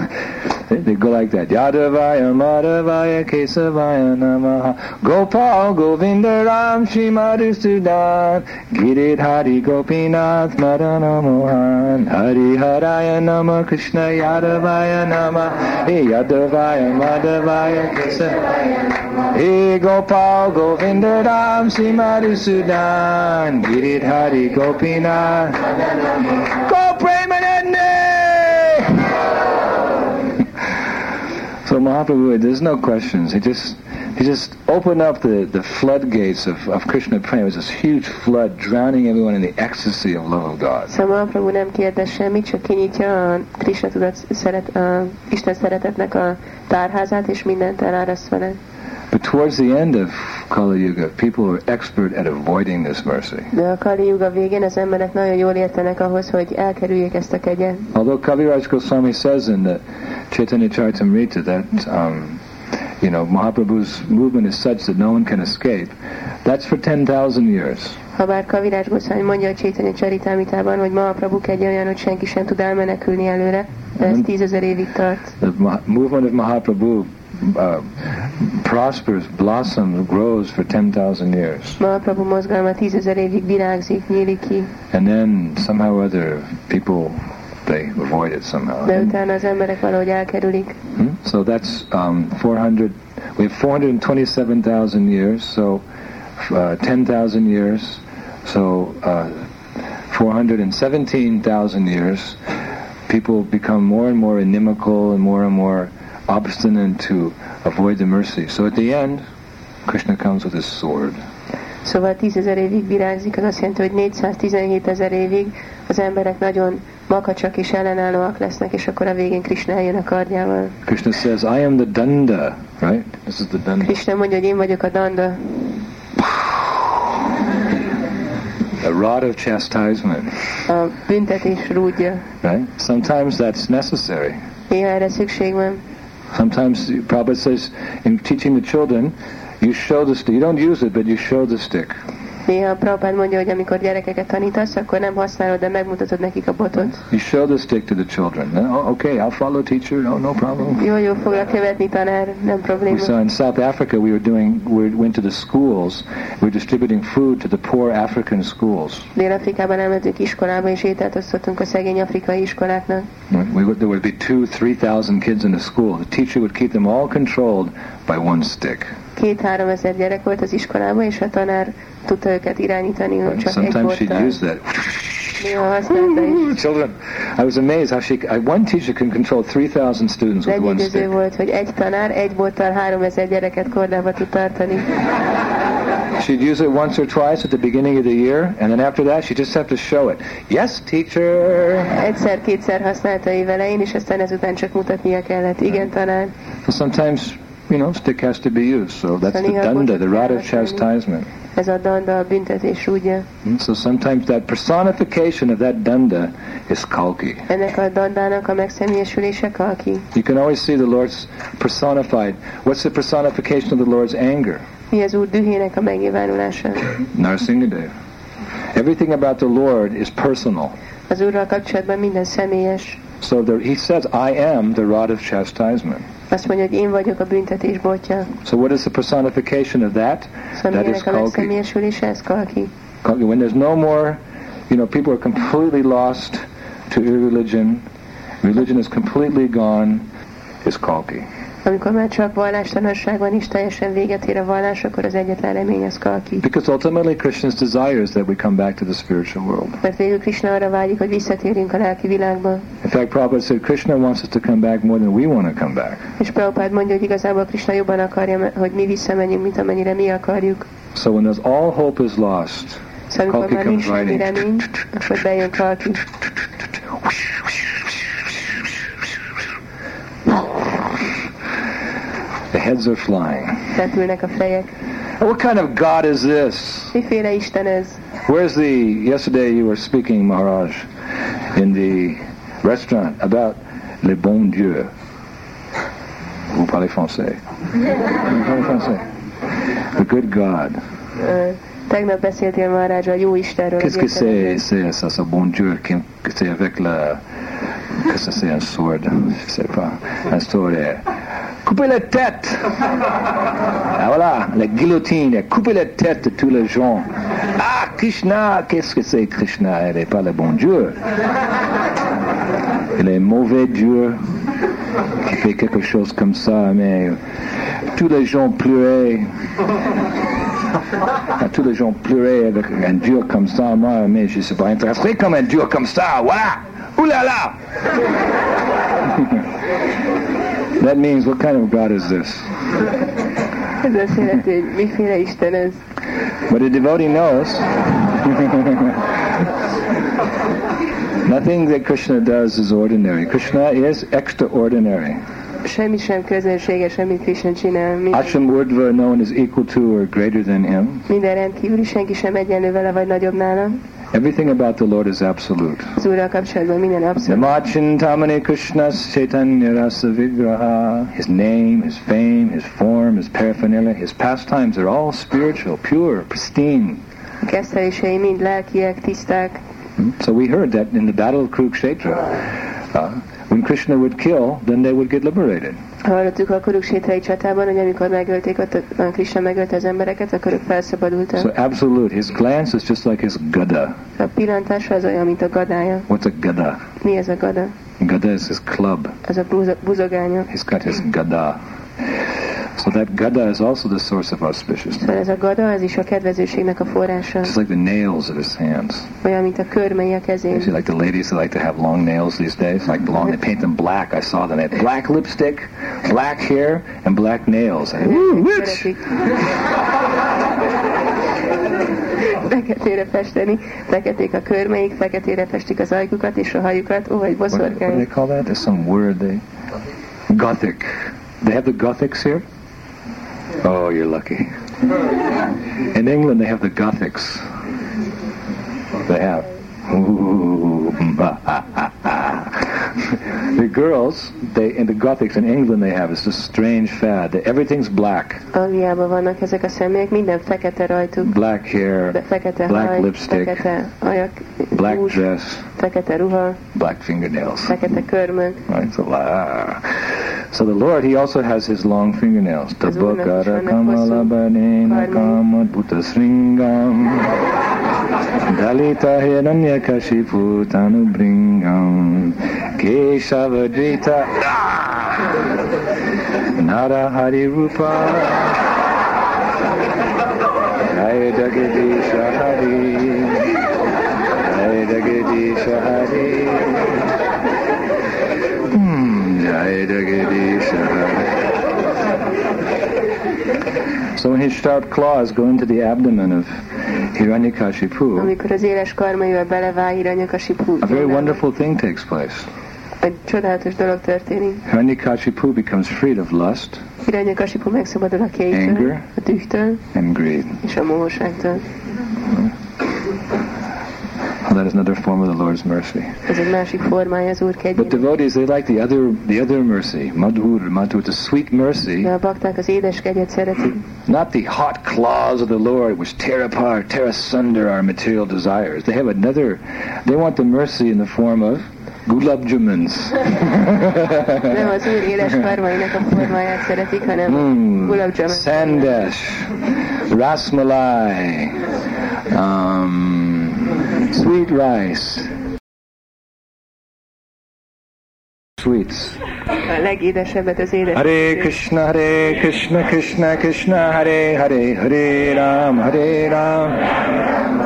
They go like that. Yadavaya Madhavaya Kesavaya Namaha. Gopal Govinda Ram Shri Madhusudan. Giridhari Gopinath Madana Mohan. Hari Haraya Nama Krishna Yadavaya Nama. Hey Yadavaya Madhavaya Kesavaya Hey Gopal Govinda Ram Shri Madhusudan. Giridhari Gopinath. So Mahaprabhu, there's no questions. He just he just opened up the, the floodgates of, of Krishna prema. It was this huge flood drowning everyone in the ecstasy of love of God. Szóval Mahaprabhu nem kérdez semmit, csak kinyitja a Krishna tudat szeret, a Isten szeretetnek a tárházát, és mindent eláraszt vele. But towards the end of Kali Yuga, people were expert at avoiding this mercy. De a Kali Yuga végén az emberek nagyon jól értenek ahhoz, hogy elkerüljék ezt a kegyet. Although Kaviraj Goswami says in the Chaitanya Charitamrita that um, you know Mahaprabhu's movement is such that no one can escape, that's for 10,000 years. Habár Kavirás Goszvány mondja a Csétanya Csaritámitában, hogy Mahaprabhu kegye olyan, hogy senki sem tud elmenekülni előle, de ez tízezer évig tart. The movement of Mahaprabhu uh, prospers, blossoms, grows for 10,000 years. Mahaprabhu mozgalma tízezer évig virágzik, nyílik ki, And then somehow or other, people, they avoid it somehow. de utána az emberek valahogy elkerülik. Hmm? So that's um, 400, we have 427,000 years, so uh, 10,000 years, so uh, 417,000 years, people become more and more inimical and more and more obstinate to avoid the mercy. So at the end, Krishna comes with his sword. Szóval tízezer évig virágzik, az azt jelenti, hogy 417 ezer évig az emberek nagyon makacsak és ellenállóak lesznek, és akkor a végén Krishna eljön a kardjával. Krishna says, I am the danda, right? This is the danda. Krishna mondja, hogy én vagyok a danda, A rod of chastisement, a büntetés rúdja. right? Sometimes that's necessary. Néha erre szükség van. Sometimes Prabhupada says in teaching the children, you show the stick. You don't use it, but you show the stick. Néha a Prabhupád mondja, hogy amikor gyerekeket tanítasz, akkor nem használod, de megmutatod nekik a botot. You show the stick to the children. Oh, okay, I'll follow teacher. Oh, no problem. Jó, jó, foglak követni tanár, nem probléma. saw in South Africa, we were doing, we went to the schools. We were distributing food to the poor African schools. Dél-Afrikában elmentünk iskolába, és ételt osztottunk a szegény afrikai iskoláknak. We would, there would be two, three thousand kids in the school. The teacher would keep them all controlled by one stick. Két-három ezer gyerek volt az iskolában, és a tanár tudta őket irányítani, hogy csak egy Sometimes she'd borttal. use that. Használta. Children, I was amazed how she. I, one teacher can control three thousand students with one stick. volt, hogy egy tanár egy bottal három ezer gyereket kordába tud tartani. She'd use it once or twice at the beginning of the year, and then after that, she'd just have to show it. Yes, teacher. Egyszer-kétszer használta év elején, és aztán ezután csak mutatnia kellett. Igen, tanár. So sometimes, you know, stick has to be used. So that's the danda, the rod of chastisement. Ez a danda, a büntetés útja. Hmm? So sometimes that personification of that danda is kalki. Ennek a dandának a megszemélyesülése kalki. You can always see the Lord's personified. What's the personification of the Lord's anger? Mi az Úr dühének a megnyilvánulása? Narsingadev. Everything about the Lord is personal. Az Úrral kapcsolatban minden személyes. So there, he says, I am the rod of chastisement. Azt mondja, hogy én vagyok a büntetés botja. So what is the personification of that? Szóval That is kalki. kalki. When there's no more, you know, people are completely lost to irreligion. religion is completely gone, is Kalki. Amikor már csak vallástalanság van és teljesen véget ér a vallás, akkor az egyetlen remény az Kalki. Because ultimately Krishna's desire is that we come back to the spiritual world. Mert végül Krishna arra vágyik, hogy visszatérjünk a lelki világba. In fact, Prabhupada said Krishna wants us to come back more than we want to come back. És Prabhupád mondja, hogy igazából Krishna jobban akarja, hogy mi visszamenjünk, mint amennyire mi akarjuk. So when there's all hope is lost, Szóval Kalki comes semmi riding. remény, akkor bejön Kalki. Heads are flying. Repülnek a fejek. What kind of God is this? Miféle Isten ez? Where's the, yesterday you were speaking, Maharaj, in the restaurant about le bon Dieu. Vous parlez français? Vous parlez français? The good God. Ö, Tegnap beszéltél Maharaj a jó Istenről. Qu'est-ce que c'est, c'est ça, ce bon Dieu que c'est avec la, que ça c'est un sword, je sais pas, un sword. Couper la tête. Ah, voilà, la guillotine, couper la tête de tous les gens. Ah, Krishna, qu'est-ce que c'est Krishna? Elle n'est pas le bon Dieu. Il est mauvais Dieu qui fait quelque chose comme ça, mais tous les gens pleuraient. Ah, tous les gens pleuraient avec un Dieu comme ça. Moi, mais je ne suis pas intéressé comme un Dieu comme ça. Voilà. Ouh là là. That means what kind of God is this? Ez azt jelenti, hogy miféle Isten ez. But a devotee knows nothing that Krishna does is ordinary. Krishna is extraordinary. Semmi sem közönséges, amit Krishna csinál. Minden, Asamordhva, no one is equal to or greater than him. minden rendkívüli, senki sem egyenlő vele, vagy nagyobb nála. Everything about the Lord is absolute. Az Úrral kapcsolatban minden abszolút. Namachintamani Krishna's Chaitanya Rasa Vigraha. His name, his fame, his form, his paraphernalia, his pastimes are all spiritual, pure, pristine. A mind lelkiek, tiszták. Hmm? So we heard that in the battle of Kurukshetra. Uh, when Krishna would kill, then they would get liberated. Hallottuk a Kuruksétrai csatában, hogy amikor megölték, a Krishna megölte az embereket, akkor ők felszabadultak. So absolute. His glance is just like his gada. A pillantása az olyan, mint a gadája. What's a gada? Mi ez a gada? Gada is his club. Az a buzo- buzogánya. He's got his gada. So that gada is also the source of auspiciousness. Szóval ez a gada, ez is a kedvezőségnek a forrása. Just like the nails of his hands. Olyan, mint a körmei a You kezén. see, like the ladies that like to have long nails these days, like long, they paint them black. I saw them. They had black lipstick, black hair, and black nails. I, Ooh? Szeretik. Feketére festeni, feketék a körmeik, feketére festik az ajkukat és a hajukat, ó, egy What, what do they boszorkány. call that? There's some word they. Gothic. They have the Gothics here? Oh, you're lucky. In England, they have the Gothics. They have. Ooh, the girls, they in the Gothics in England, they have is this strange fad. That everything's black, Angliában vannak ezek a személyek, minden fekete rajtuk, black hair, fekete Black haj, lipstick. fekete ajak, black hús, dress, fekete ruha, black fingernails. fekete körmök. Right, so, ah. so the Lord, He also has His long fingernails. Az Úrnak is Tabakara vannak kamala hosszú banena karmai. kamat butasringam Dalita hiranya kashipu tanubringam Keshavadrita Nara Hari Rupa Jaya Jagadisha Hari Jaya Jagadisha Hari Hmm, Jai Jagadisha. So when his sharp claws go into the abdomen of Hiranyakashipu, Amikor az éles karmaival belevág Hiranyakasipu, a very wonderful thing takes place. egy csodálatos dolog történik. Hiranyakashipu becomes freed of lust Hiranyakasipu megszabadul a kétől, Anger. a tühtől and greed. és a mohóságtól. Well, that is another form of the Lord's mercy. Ez egy másik formája az Úr But devotees, they like the other, the other mercy, madhur, madhur, the sweet mercy, De a bakták az édes kegyet szeretik, not the hot claws of the Lord which tear apart, tear asunder our material desires. They have another, they want the mercy in the form of gulab jamuns. nem az Úr éles karmainak a formáját szeretik, hanem Mm, gulab sandesh, rasmalai, um, sweet rice, sweets. A legédesebbet az édes. Hare Krishna, Hare Krishna, Krishna Krishna, Hare Hare, Hare Ram, Hare Ram.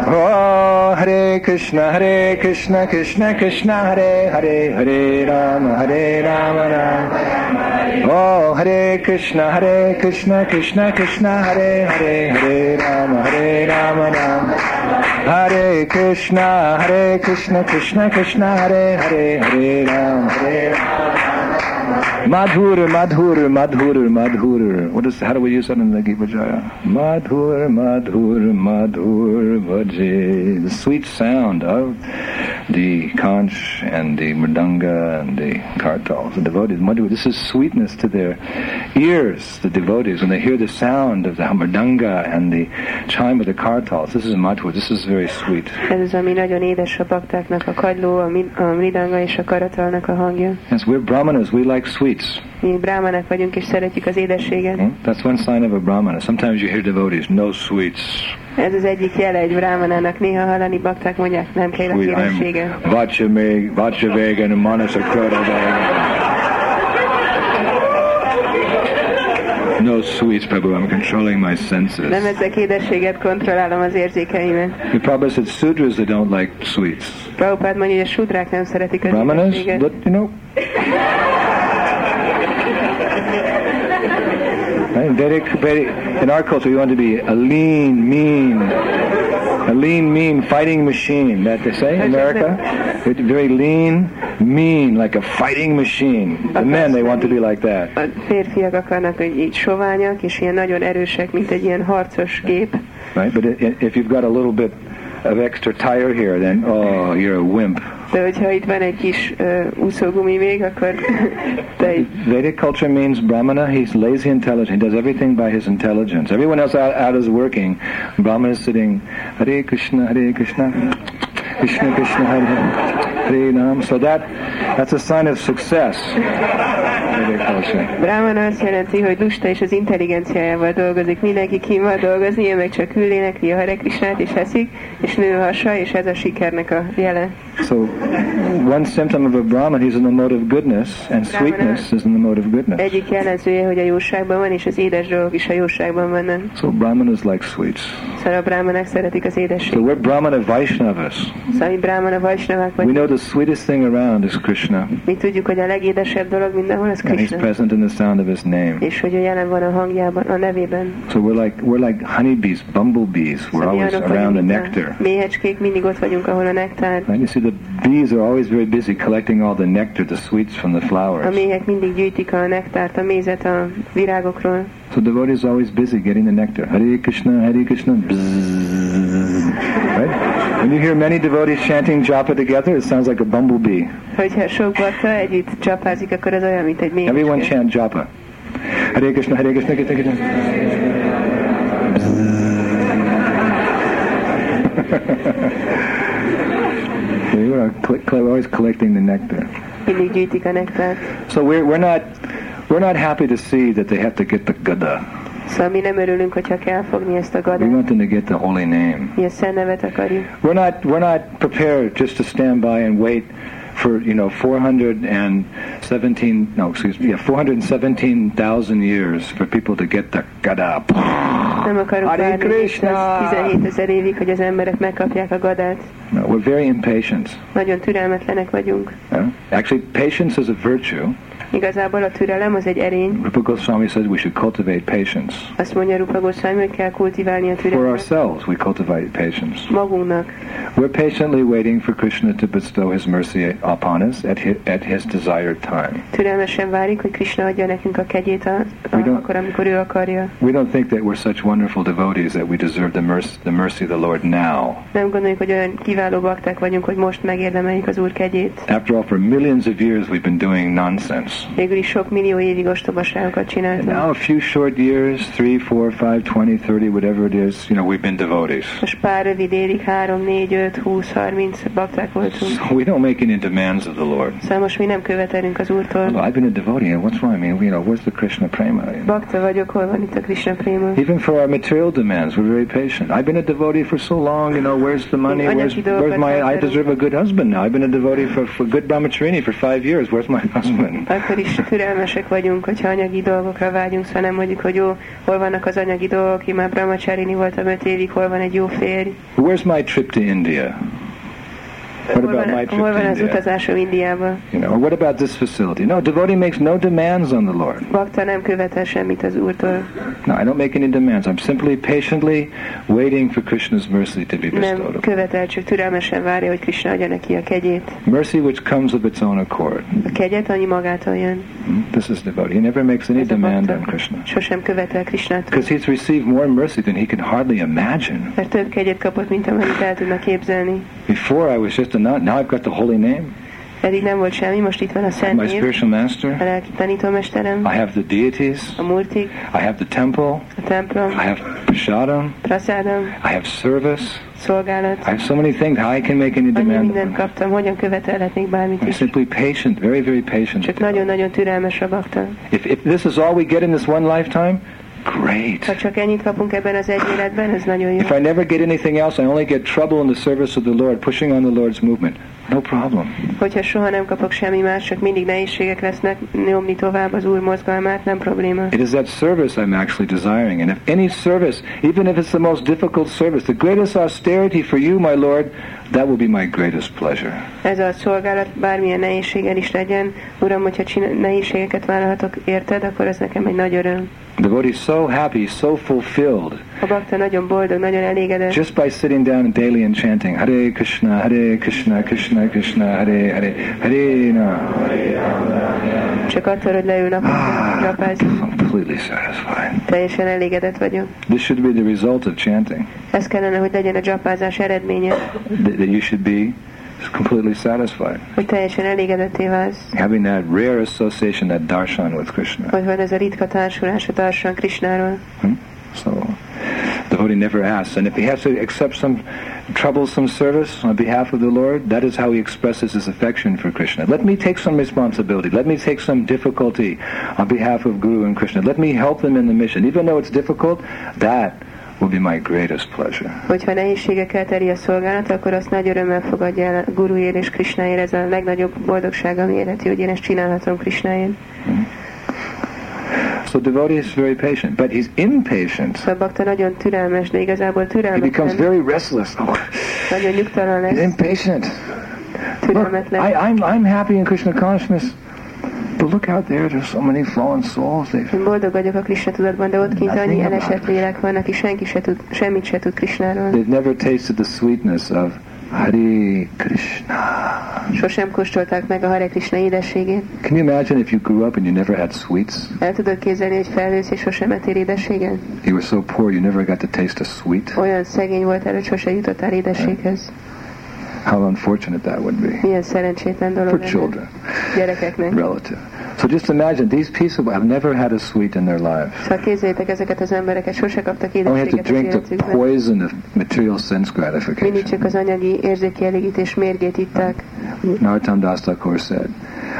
Oh, Hare Krishna, Hare Krishna, Krishna Krishna, Hare Hare, Hare Ram, Hare Ram, Ram. Oh, Hare Krishna, Hare Krishna, Krishna Krishna, Hare Hare, Hare Ram, Hare Ram, Ram. Hare Krishna, Hare Krishna, Krishna Krishna, Hare Hare, Hare Ram, Hare Madhur, Madhur, Madhur, Madhur. What is, how do we use that in the Gita Jaya? Madhur, Madhur, Madhur, Vaje. The sweet sound of the conch and the mridanga and the kartals. The devotees, Madhur, this is sweetness to their ears, the devotees, when they hear the sound of the mridanga and the chime of the kartals. This is Madhur, this is very sweet. Ez mridanga. Yes, we're brahmanas, we like sweets. Mi brámanek vagyunk, és szeretjük az édességet. Hmm? That's one sign of a brahmana. Sometimes you hear devotees, no sweets. Ez az egyik jele egy brámanának. Néha hallani bakták mondják, nem kérlek Sweet, édességet. I'm Vachaveg, Vachaveg and Manasakrodavega. No sweets, Prabhu. I'm controlling my Nem senses. ezek édességet, kontrollálom az érzékeimet. The Prabhupada said Sudras that don't like sweets. Prabhupád mondja, hogy a sudrák nem szeretik az Brahmanas, édességet. but you know. Right? Vedic, Vedic, in our culture, we want to be a lean, mean, a lean, mean fighting machine. That they say in America, We're very lean, mean, like a fighting machine. The men, they want to be like that. A férfiak akarnak, hogy így soványak, és ilyen nagyon erősek, mint egy ilyen harcos gép. Right? But if you've got a little bit of extra tire here, then oh, you're a wimp. De hogyha itt van egy kis uh, úszógumi még, akkor te Vedic culture means Brahmana, he's lazy intelligent. He does everything by his intelligence. Everyone else out, out is working. Brahmana is sitting, Hare Krishna, Hare Krishna, Krishna Krishna, Hare Hare, Nam. So that, that's a sign of success. Vedic culture. Brahman azt jelenti, hogy lusta és az intelligenciájával dolgozik. Mindenki kín van dolgozni, ő meg csak ül énekli a Hare Krishnát és eszik, és nő hasa, és ez a sikernek a jele. So one symptom of a Brahman, he's in the mode of goodness, and sweetness is in the mode of goodness. Egyik jellemzője, hogy a jóságban van, és az édes dolgok is a jóságban vannak. So Brahmanas like sweets. Szóval a brahmanek szeretik az So we're Brahmana Vaishnavas. Szóval brahmana vajsnavák We know the sweetest thing around is Krishna, Mi tudjuk, hogy a legédesebb dolog mindenhol az and he's present in the sound of his name. És hogy a jelen van a hangjában, a nevében. So we're like we're like honeybees, bumblebees. We're always around the nectar. a méhecskék, mindig ott vagyunk, ahol a nektár. Right? You see, the bees are always very busy collecting all the nectar, the sweets from the flowers. A méhek mindig gyűjtik a nektárt, a mézet a virágokról. So devotees are always busy getting the nectar. Hare Krishna, Hare Krishna. Bzzz. Right? When you hear many devotees chanting japa together, it sounds like a bumblebee. Hogyha sok bakta együtt csapázik, akkor az olyan, mint egy Everyone méhecske. chant japa. Hare Krishna, Hare Krishna, Krishna Krishna. we are cl- cl- always collecting the nectar. Mindig gyűjtik a nektárt. So we're, we're not we're not happy to see that they have to get the gada. Szóval mi nem örülünk, hogyha kell fogni ezt a We want them to get the holy name. Mi a szent nevet akarjuk. We're not we're not prepared just to stand by and wait for you know 417 no excuse me yeah 417,000 years for people to get the gada. Nem akarunk Hare várni Krishna! 17 ezer évig, hogy az emberek megkapják a gadát. No, we're very impatient. Nagyon türelmetlenek vagyunk. yeah? Actually, patience is a virtue. Igazából a türelem az egy erény. Rupa Goswami says we should cultivate patience. Azt mondja Rupa Goswami, hogy kell kultiválni a For türelmet. ourselves, we cultivate patience. Magunknak. We're patiently waiting for Krishna to bestow his mercy upon us at his, at his desired time. Türelmesen várik, hogy Krishna adja nekünk a kegyét a, akkor, amikor ő akarja. We don't think that we're such wonderful devotees that we deserve the mercy, the mercy of the Lord now. Nem gondoljuk, hogy olyan kiváló bakták vagyunk, hogy most megérdemeljük az Úr kegyét. After all, for millions of years we've been doing nonsense. Végül is sok millió évig ostobaságokat And now a few short years, three, four, five, twenty, thirty, whatever it is, you know, we've been devotees. Most pár rövid évig, 3, 4, 5, 20, 30 bakták voltunk. So we don't make any demands of the Lord. Szóval most mi nem követelünk az Well, Úrtól. I've been a devotee, and what's wrong? I mean, you know, where's the Krishna prema? you know? Bakta vagyok, hol van itt a Krishna préma? Even for our material demands, we're very patient. I've been a devotee for so long, you know, where's the money? Where's, where's my, I deserve a good husband now. I've been a devotee for, for good brahmacharini for five years. Where's my husband? Akkor is türelmesek vagyunk, hogyha anyagi dolgokra vágyunk, szóval nem mondjuk, hogy jó, hol vannak az anyagi dolgok, én már brahmacharini voltam öt évig, hol van egy jó férj, Where's my trip to India? What about my trip hol van az utazásom Indiába. You know, what about this facility? No, devotee makes no demands on the Lord. Bakta nem követel semmit az Úrtól. No, I don't make any demands. I'm simply patiently waiting for Krishna's mercy to be bestowed Nem upon. követel, csak türelmesen várja, hogy Krishna adja neki a kegyét. Mercy which comes of its own accord. A kegyet, magától jön. Hmm? This is devotee. He never makes any demand on Krishna. sosem követel Krishnát. Because he's received more mercy than he can hardly imagine. Mert több kegyet kapott, mint el tudna képzelni. Before I was just a nun, now I've got the holy name, nem volt semmi, most itt van a Szent my Név, spiritual a master. lelki tanítómesterem, I have the deities. a I have the temple. a templom, I have prasadam. praszádam, I have service. szolgálat. I have so many things. How I can make any Annyi demand? mindent kaptam, hogyan követelhetnék bármit I'm is. simply patient, very, very patient. Csak nagyon-nagyon türelmes a bakta. If, if this is all we get in this one lifetime, great. Ha csak ennyit kapunk ebben az egy életben, ez nagyon jó. If I never get anything else, I only get trouble in the service of the Lord, pushing on the Lord's movement. No problem. Hogyha soha nem kapok semmi más, csak mindig nehézségek lesznek, nyomni tovább az Úr mozgalmát, nem probléma. It is that service I'm actually desiring. And if any service, even if it's the most difficult service, the greatest austerity for you, my Lord, that will be my greatest pleasure. Ez a szolgálat bármilyen nehézséggel is legyen, Uram, hogyha csinál, nehézségeket vállalhatok érted, akkor ez nekem egy nagy öröm. The devotee is so happy, so fulfilled, A bakta nagyon boldog, nagyon elégedett, just by sitting down and daily and chanting Hare Krishna, Hare Krishna, Krishna Krishna, Hare Hare, Hare Rama. csak attól, hogy leül Ah, completely satisfied. Teljesen elégedett vagyok. This should be the result of chanting. Ez kellene, hogy legyen a dzsapázás eredménye, that you should be completely satisfied. hogy teljesen elégedetté válsz, Having that rare association, that darshan with Krishna. hogy van ez a ritka társulás a társan Krisnáról. Hmm? So, the devotee never asks. And if he has to accept some troublesome service on behalf of the Lord, that is how he expresses his affection for Krishna. Let me take some responsibility. Let me take some difficulty on behalf of Guru and Krishna. Let me help them in the mission. Even though it's difficult, that will be my greatest pleasure. Hogyha nehézségekkel a szolgálat, akkor azt nagy örömmel fogadja el a guruért és Krisnáért. Ez a legnagyobb boldogság, ami hogy én ezt csinálhatom Krisnáért. Hmm. So devotee is very patient, but he's impatient. Bakta nagyon türelmes, de igazából He becomes very restless. Oh, nagyon nyugtalan he's lesz, impatient. Look. I, I'm, I'm happy in Krishna consciousness, but look out there, there's so many fallen souls. They've boldog vagyok a Krishna tudatban, de ott kint annyi elesett lélek van, aki senki se tud, semmit se tud Krishnáról. They've never tasted the sweetness of Hare Krishna. Sosem kóstolták meg a Hare Krishna édességét. Can you imagine if you grew up and you never had sweets? El tudod képzelni, hogy felnősz és sosem ettél édességen? You were so poor you never got to taste a sweet? Olyan szegény voltál, hogy sose jutottál édességhez. How unfortunate that would be Milyen szerencsétlen dolog for lenne children, gyerekeknek. relative. So just imagine, these people have never had a sweet in their lives. Szóval képzeljétek ezeket az embereket, sose kaptak Only have to drink the poison of material sense Mindig gratification. csak az anyagi érzékielégítés mérgét itták. Narottam Das Thakur said,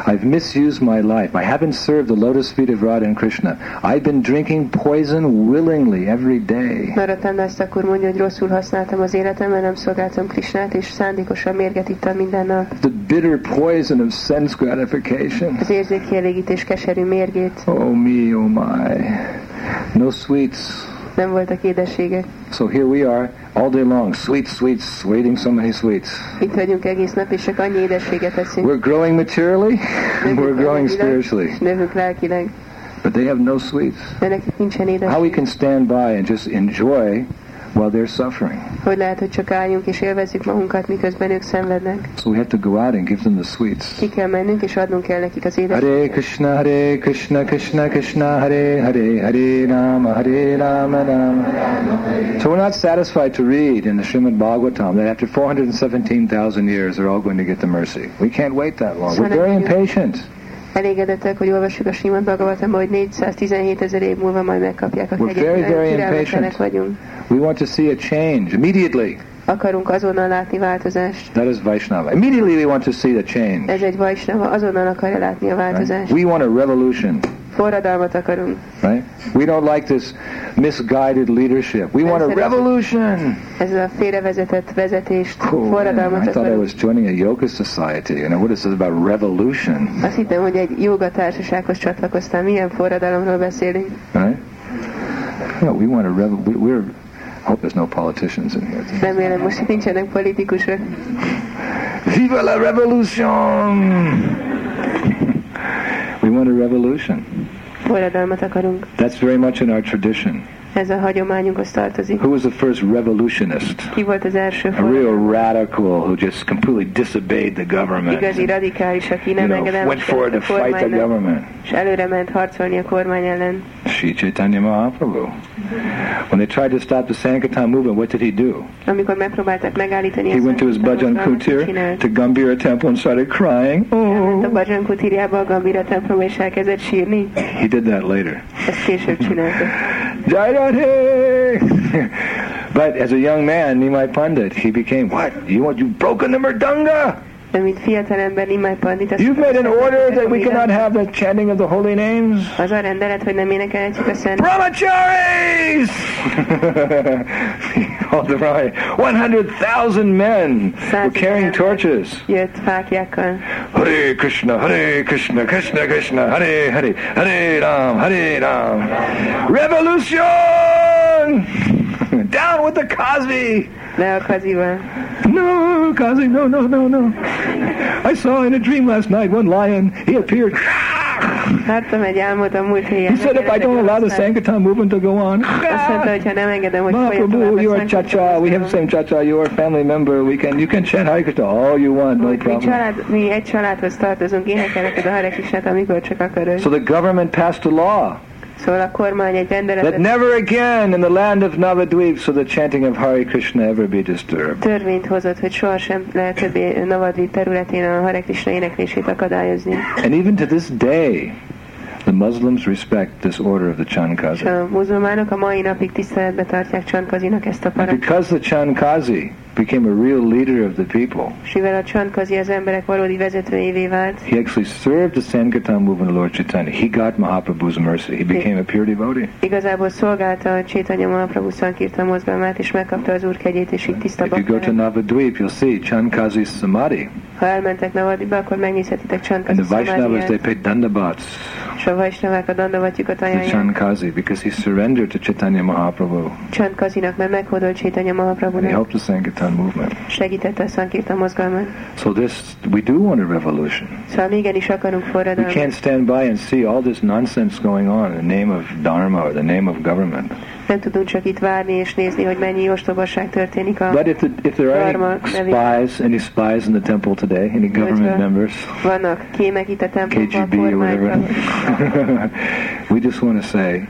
I've misused my life. I haven't served the lotus feet of Radha and Krishna. I've been drinking poison willingly every day. Narottam Das akkor mondja, hogy rosszul használtam az életemben, nem szolgáltam Krisnát, és szándékosan mérget ittam minden nap. The bitter poison of sense gratification. Az érzékielégítés keserű mérgét, Oh me, oh my. No sweets. nem voltak. So here we are all day long, sweets, sweets, waiting so many sweets. Itt vagyunk egész nap, és csak annyi édességet eszünk. We're growing materially, and we're growing spiritually, növünk lelkileg, but they have no sweets. de nekik nincsen How we can stand by and just enjoy while they're suffering. Hogy lehet, hogy csak álljunk és élvezzük magunkat, miközben ők szenvednek. So we have to go out and give them the sweets. Ki kell mennünk, és adnunk kell nekik az édességet. Hare Krishna, Hare Krishna, Krishna Krishna, Hare Hare, Hare Rama, Hare Rama, Rama. So we're not satisfied to read in the Srimad Bhagavatam that after 417,000 years they're all going to get the mercy. We can't wait that long. We're very impatient. Elégedettek, hogy olvassuk a Simad Bhagavatamban, hogy 417 ezer év múlva majd megkapják a We're kegyet. very, Nagyon very türelmetlenek impatient. We want to see a change immediately. Akarunk azonnal látni változást. That is Vaishnava. Immediately we want to see the change. Ez egy vajsnava, azonnal akarja látni a Right? változást. We want a revolution. Forradalmat akarunk. Right? We don't like this misguided leadership. We want a revolution. Ez a félrevezetett vezetést, man, forradalmat I thought I was joining a yoga society, and what is this about revolution? Azt hittem, hogy egy joga társasághoz csatlakoztam. Milyen forradalomról beszélünk? Right? No, we want a we- We're. I hope there's no politicians in here. Remélem most itt nincsenek politikusok. Viva la revolution! we want a revolution. Forradalmat akarunk. That's very much in our tradition. Ez a hagyományunkhoz tartozik. Who was the first revolutionist? Ki volt az első A real radical who just completely disobeyed the government. Igazi radikális, aki You nem know, went forward to fight the government. és előre ment harcolni a kormány ellen. Sri Chaitanya Mahaprabhu. When they tried to stop the Sankirtan movement, what did he do? Amikor megpróbálták megállítani He went to his Bhajan Kutir to Gambhira temple and started crying. Elment a Oh. Bhajan Kutirjába, a Gambira templomba, és elkezdett sírni. He did that later. Ezt később csinálta. But as a young man, Nimai Pandit, he became what? You want you broken the mridanga? De mint fiatal ember, Nimai Pandit, azt You've made an order that we cannot have the chanting of the holy names. Az a rendelet, hogy nem énekelhetjük a szent Brahmacharis! All the right. 100,000 men were carrying torches. jött fákjákkal. Hare Krishna, Hare Krishna, Krishna Krishna, Hare Hare, Hare Ram, Hare Ram. Revolution! Down with the Kazi! A kazival. No, Kazi, no, no, no, no. I saw in a dream last night one lion. He appeared. Láttam egy álmot a múlt héten. He said, if I don't allow the Sankirtan movement to go on, Azt mondta, hogy ha nem engedem, hogy folyjon tovább Mahaprabhu, a you are cha-cha. We have the same cha-cha. You are a family member. We can, you can chant Hare Krishna all you want, no mi, problem. család, mi egy családhoz tartozunk, énekelnek a Hare Krishnát, amikor csak akarod. So the government passed a law Szóval a kormány egy that rendeletet never again in the land of Navadvip so the chanting of Hare Krishna ever be disturbed. törvényt hozott, hogy sohasem lehet többé Navadvip területén a Hare Krishna éneklését akadályozni. And even to this day, the Muslims respect this order of the Chankazi. a muzulmánok a mai napig tiszteletbe tartják Csankazinak ezt a parancsot. because the Chankazi became a real leader of the people, És mivel a Csankazi az emberek valódi vezetőjévé vált, he actually served the Sankirtan movement of Lord Chaitanya. He got Mahaprabhu's mercy. He became a pure devotee. igazából szolgálta a Csétanya Mahaprabhu Sankirtan mozgalmát, és megkapta az úr kegyét, és így tiszta If you go to. Navadvip, you'll see Chankazi's Samadhi. Ha elmentek Navadvipbe, akkor megnézhetitek And Csankazi the Vaishnavas, they pay dandabats és a Vaisnavák a dandavatjukat to ajánlják. Chankazi because he surrendered to Chaitanya Mahaprabhu Csankazinak, mert meghódolt Csétanya and he helped the Sankirtan movement. segítette a Sankirtan mozgalmat. So this, we do want a revolution. Szóval igenis akarunk We forradalmat. can't stand by and see all this nonsense going on in the name of Dharma or the name of government. Nem tudunk csak itt várni és nézni, hogy mennyi ostobaság történik a... But if, the, if there are any spies, any spies in the temple today, any government members, Vannak kémek itt a templomban, KGB or whatever, we just want to say,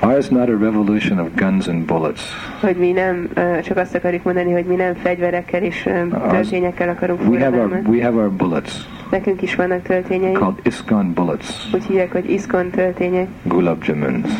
ours not a revolution of guns and bullets. hogy mi nem, csak azt akarjuk mondani, hogy mi nem fegyverekkel és töltényekkel akarunk We have our we have our bullets Nekünk is vannak töltényeink, called ISKCON bullets, úgy hívják, hogy iskon töltények. gulab jamuns.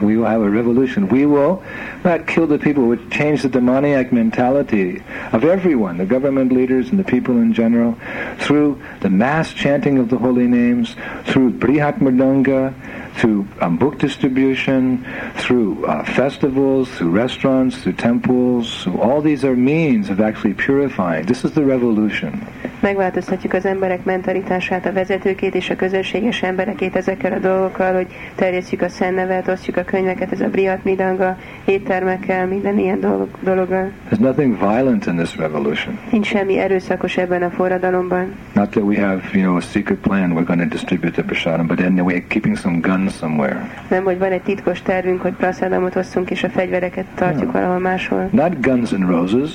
We will have a revolution. We will not kill the people. We will change the demoniac mentality of everyone, the government leaders and the people in general, through the mass chanting of the holy names, through Brihat Mridanga, through um, book distribution, through uh, festivals, through restaurants, through temples. So all these are means of actually purifying. This is the revolution. Megváltoztatjuk az emberek mentalitását, a vezetőkét és a közösséges emberekét ezekkel a dolgokkal, hogy terjesszük a szennevet, osztjuk a könyveket, ez a Brihat Midanga, éttermekkel, minden ilyen dolog, dologgal. There's nothing violent in this revolution. Nincs semmi erőszakos ebben a forradalomban. Not that we have, you know, a secret plan. We're going to distribute the prasadam, but then we're keeping some guns somewhere. Nem, hogy van egy titkos tervünk, hogy praszádamot osszunk, és a fegyvereket tartjuk valahol máshol. Not guns and roses.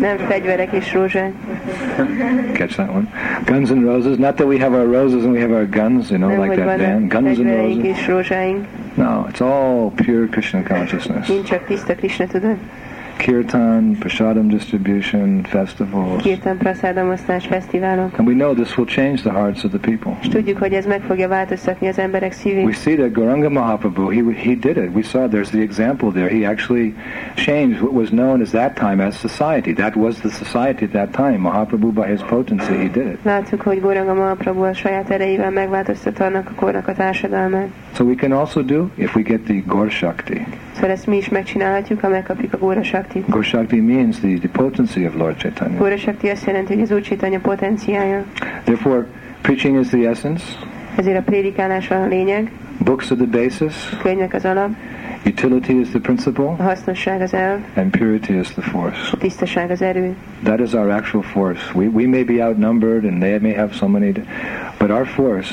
Nem fegyverek és rózsák. Catch that one? Guns and roses. Not that we have our roses and we have our guns, you know, Nem, like that band. Guns and roses. rózsáink. No, it's all pure Krishna consciousness. Nincs csak tiszta Krishna tudat. Kirtan, prasadam distribution, festivals. Kirtan praszádamosztás fesztiválok. And we know this will change the hearts of the people. És tudjuk, hogy ez meg fogja változtatni az emberek szívét. We see that Gauranga Mahaprabhu, he, he did it. We saw there's the example there. He actually changed what was known as that time as society. That was the society at that time. Mahaprabhu, by his potency, he did it. Látjuk, hogy Goranga Mahaprabhu a saját erejével megváltoztatta annak a kornak a társadalmát. So we can also do if we get the Gaur Shakti. Szóval ezt mi is megcsinálhatjuk, ha megkapjuk a Góra Saktit. Gaur Shakti means the, the potency of Lord Chaitanya. Góra Sakti azt jelenti, hogy az Úr Chaitanya potenciája. Therefore, preaching is the essence. Ezért a prédikálás a lényeg, Books are the basis. a könyvnek az alap, Utility is the principle. a hasznosság az elv, And purity is the force. a tisztaság az erő. That is our actual force. We, we may be outnumbered and they may have so many, but our force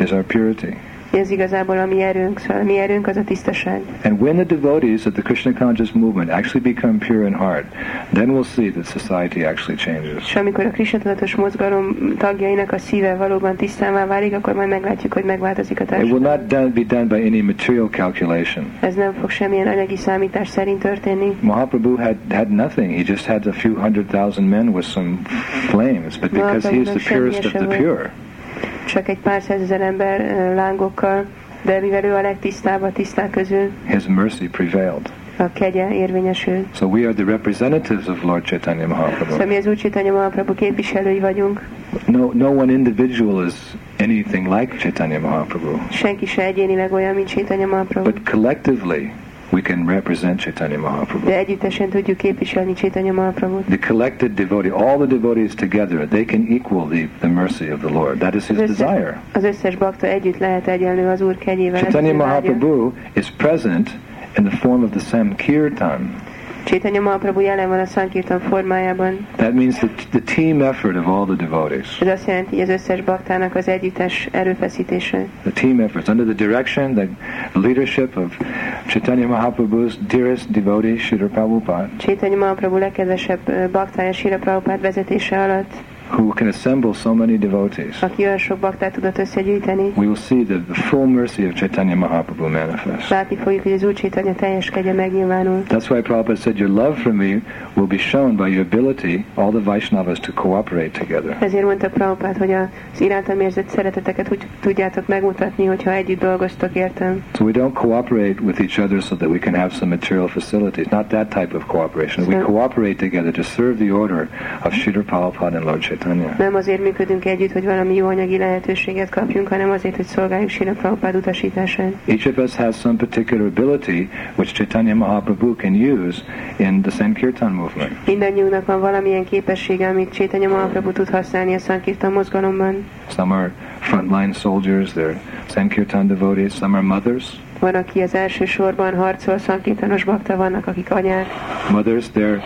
is our purity. Ez igazából a mi erőnk, szóval a mi erőnk az a tisztaság. And when the devotees of the Krishna conscious movement actually become pure in heart, then we'll see that society actually changes. És amikor a Krishna tudatos mozgalom tagjainak a szíve valóban tisztává válik, akkor majd meglátjuk, hogy megváltozik a It will társadalom. not done, be done by any material calculation. Ez nem fog semmilyen anyagi számítás szerint történni. Mahaprabhu had, had nothing. He just had a few hundred thousand men with some flames, but because he is the purest of the pure, Csak egy pár százezer ember lángokkal, de mivel ő a legtisztább a tiszták közül, his mercy prevailed. a kegye érvényesül. So we are the representatives of Lord Chaitanya Szóval Mahaprabhu. mi az Úr Chaitanya Mahaprabhu képviselői vagyunk, No, no one individual is anything like Chaitanya Mahaprabhu. senki se egyénileg olyan, mint Chaitanya Mahaprabhu. But collectively, we can represent Chaitanya Mahaprabhu. De együttesen tudjuk képviselni Chaitanya Mahaprabhut. The collected devotee, all the devotees together, they can equal the, the mercy of the Lord. That is his Az összes, desire. az összes bakta együtt lehet egyenlő az Úr kegyével. ez Chaitanya. Mahaprabhu is present in the form of the Sankirtan. Chaitanya Mahaprabhu jelen van a Sankirtan formájában. That means the, the team effort of all the devotees. Ez azt jelenti, hogy az összes baktának az együttes erőfeszítése. The team efforts under the direction, the leadership of Chaitanya Mahaprabhu's dearest devotee, Srila Prabhupada, Chaitanya Mahaprabhu legkedvesebb baktája Sira Prabhupád vezetése alatt, who can assemble so many devotees. aki olyan sok baktát tudott összegyűjteni. We will see the, the full mercy of Chaitanya Mahaprabhu manifest. Látni fogjuk, hogy az Úr Chaitanya teljes kegye megnyilvánul. That's why Prabhupada said, Your love for me will be shown by your ability, all the Vaishnavas, to cooperate together. Ezért mondta Prabhupád, hogy az irántam érzett szereteteket úgy tudjátok megmutatni, hogyha együtt dolgoztok értem. So we don't cooperate with each other so that we can have some material facilities. Not that type of cooperation. We cooperate together to serve the order of Sridhar Prabhupada and Lord Chaitanya. Nem azért működünk együtt, hogy valami jó anyagi lehetőséget kapjunk, hanem azért, hogy szolgáljuk Sira Prabhupád utasítását. Each of us has some particular ability which Chaitanya Mahaprabhu can use in the Sankirtan movement. Mindannyiunknak van valamilyen képessége, amit Chaitanya Mahaprabhu tud használni a Sankirtan mozgalomban. Some are frontline soldiers, they're Sankirtan devotees. Some are mothers. Van, aki az első sorban harcol, Sankirtanos bakta, vannak, akik anyák. Mothers, they're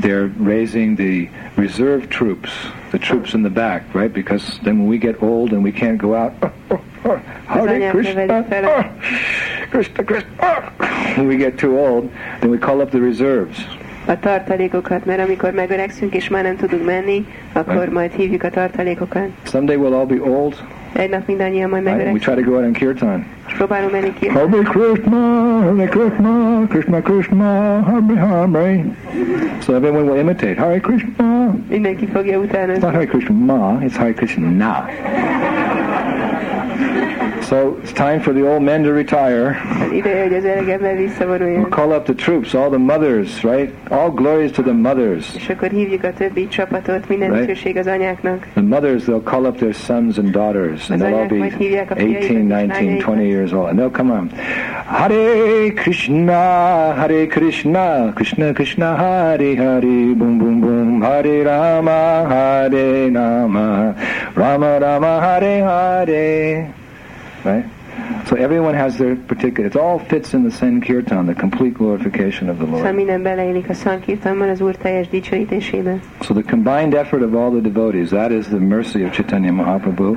they're raising the reserve troops, the troops in the back, right? Because then when we get old and we can't go out, Hare anyák Krishna, Krishna, Krishna. When we get too old, then we call up the reserves. a tartalékokat, mert amikor megöregszünk és már nem tudunk menni, akkor majd hívjuk a tartalékokat. Someday we'll all be old, Egy nap mindannyian majd? And we try to go out on kirtan. és próbálunk menni ki. Hare Krishna, Hare Krishna, Krishna Krishna, Hare Hare. So everyone will imitate. Hare Krishna. Mindenki fogja It's not utána. Hare Krishna, it's Hare Krishna. So it's time for the old men to retire. Ideje, hogy az öreg ember We'll call up the troops, all the mothers, right? All glories to the mothers. És akkor hívjuk a többi csapatot, minden Right. dicsőség az anyáknak. The mothers, they'll call up their sons and daughters, and they'll all be 18, 19, 20 years old, and they'll come on. Hare Krishna, Hare Krishna, Krishna Krishna, Hare Hare, boom boom boom, Hare Rama, Hare Rama, Rama Rama, Hare Hare. Right? So everyone has their particular, it all fits in the Sankirtan, the complete glorification of the Lord. minden beleillik a Sankirtanban az Úr teljes dicsőítésébe. So the combined effort of all the devotees, that is the mercy of Chaitanya Mahaprabhu.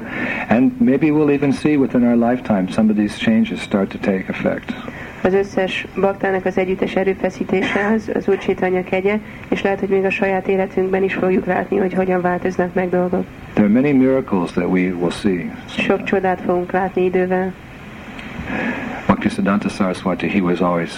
And maybe we'll even see within our lifetime some of these changes start to take effect. Az összes baktának az együttes erőfeszítése az, az Úr Chaitanya kegye, és lehet, hogy még a saját életünkben is fogjuk látni, hogy hogyan változnak meg dolgok. There are many miracles that we will see. Sok csodát fogunk látni idővel. Bhaktisiddhanta Saraswati, he was always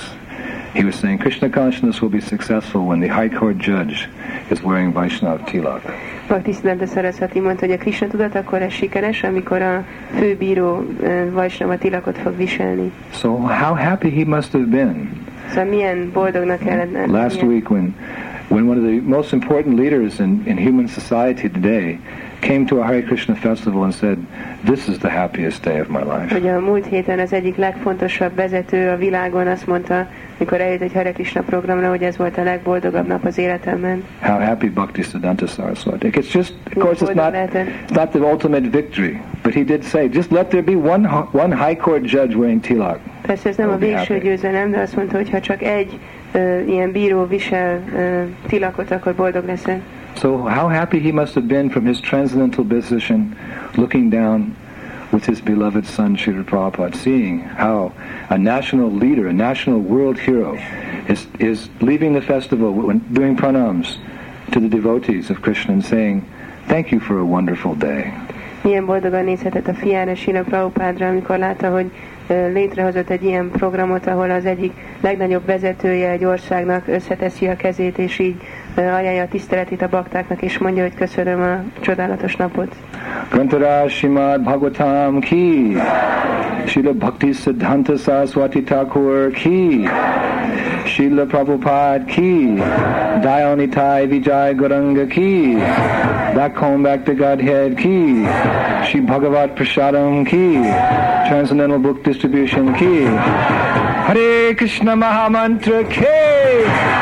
He was saying Krishna consciousness will be successful when the High Court judge is wearing Vaishnav tilak. Bhaktisiddhanta Saraswati mondta, hogy a Krishna tudat akkor ez sikeres, amikor a főbíró uh, Vaisnava tilakot fog viselni. So how happy he must have been. Szóval milyen boldognak kellene Last week when when one of the most important leaders in, in human society today came to a Hare Krishna festival and said, This is the happiest day of my life. hogy a múlt héten az egyik legfontosabb vezető a világon azt mondta, mikor eljött egy Hare Krishna programra, hogy ez volt a legboldogabb nap az életemben. How happy Bhakti Siddhanta Saraswati. It's just, of course, it's not, it's not the ultimate victory, but he did say, just let there be one, one high court judge wearing tilak. Persze ez nem a végső győzelem, de azt mondta, hogy ha csak egy ö, ilyen bíró visel ö, tilakot, akkor boldog leszel. So how happy he must have been from his transcendental position, looking down with his beloved son Srila Prabhupada, seeing how a national leader, a national world hero, is, is leaving the festival, doing pranams to the devotees of Krishna and saying, thank you for a wonderful day. Milyen boldogan nézhetett a fiára Srila Prabhupádra, amikor látta, hogy létrehozott egy ilyen programot, ahol az egyik legnagyobb vezetője egy országnak összeteszi a kezét, és így ajánlja a tiszteletét a baktáknak, és mondja, hogy köszönöm a csodálatos napot. Grantara Shrimad Bhagavatam ki, Srila Bhakti Siddhanta Saraswati Thakur ki, Srila Prabhupada ki, Dayanitai Vijay Goranga ki, Back Home Back to Godhead ki, Shri Bhagavat Prasadam ki, Transcendental Book Distribution ki, Hare Krishna Mahamantra ki,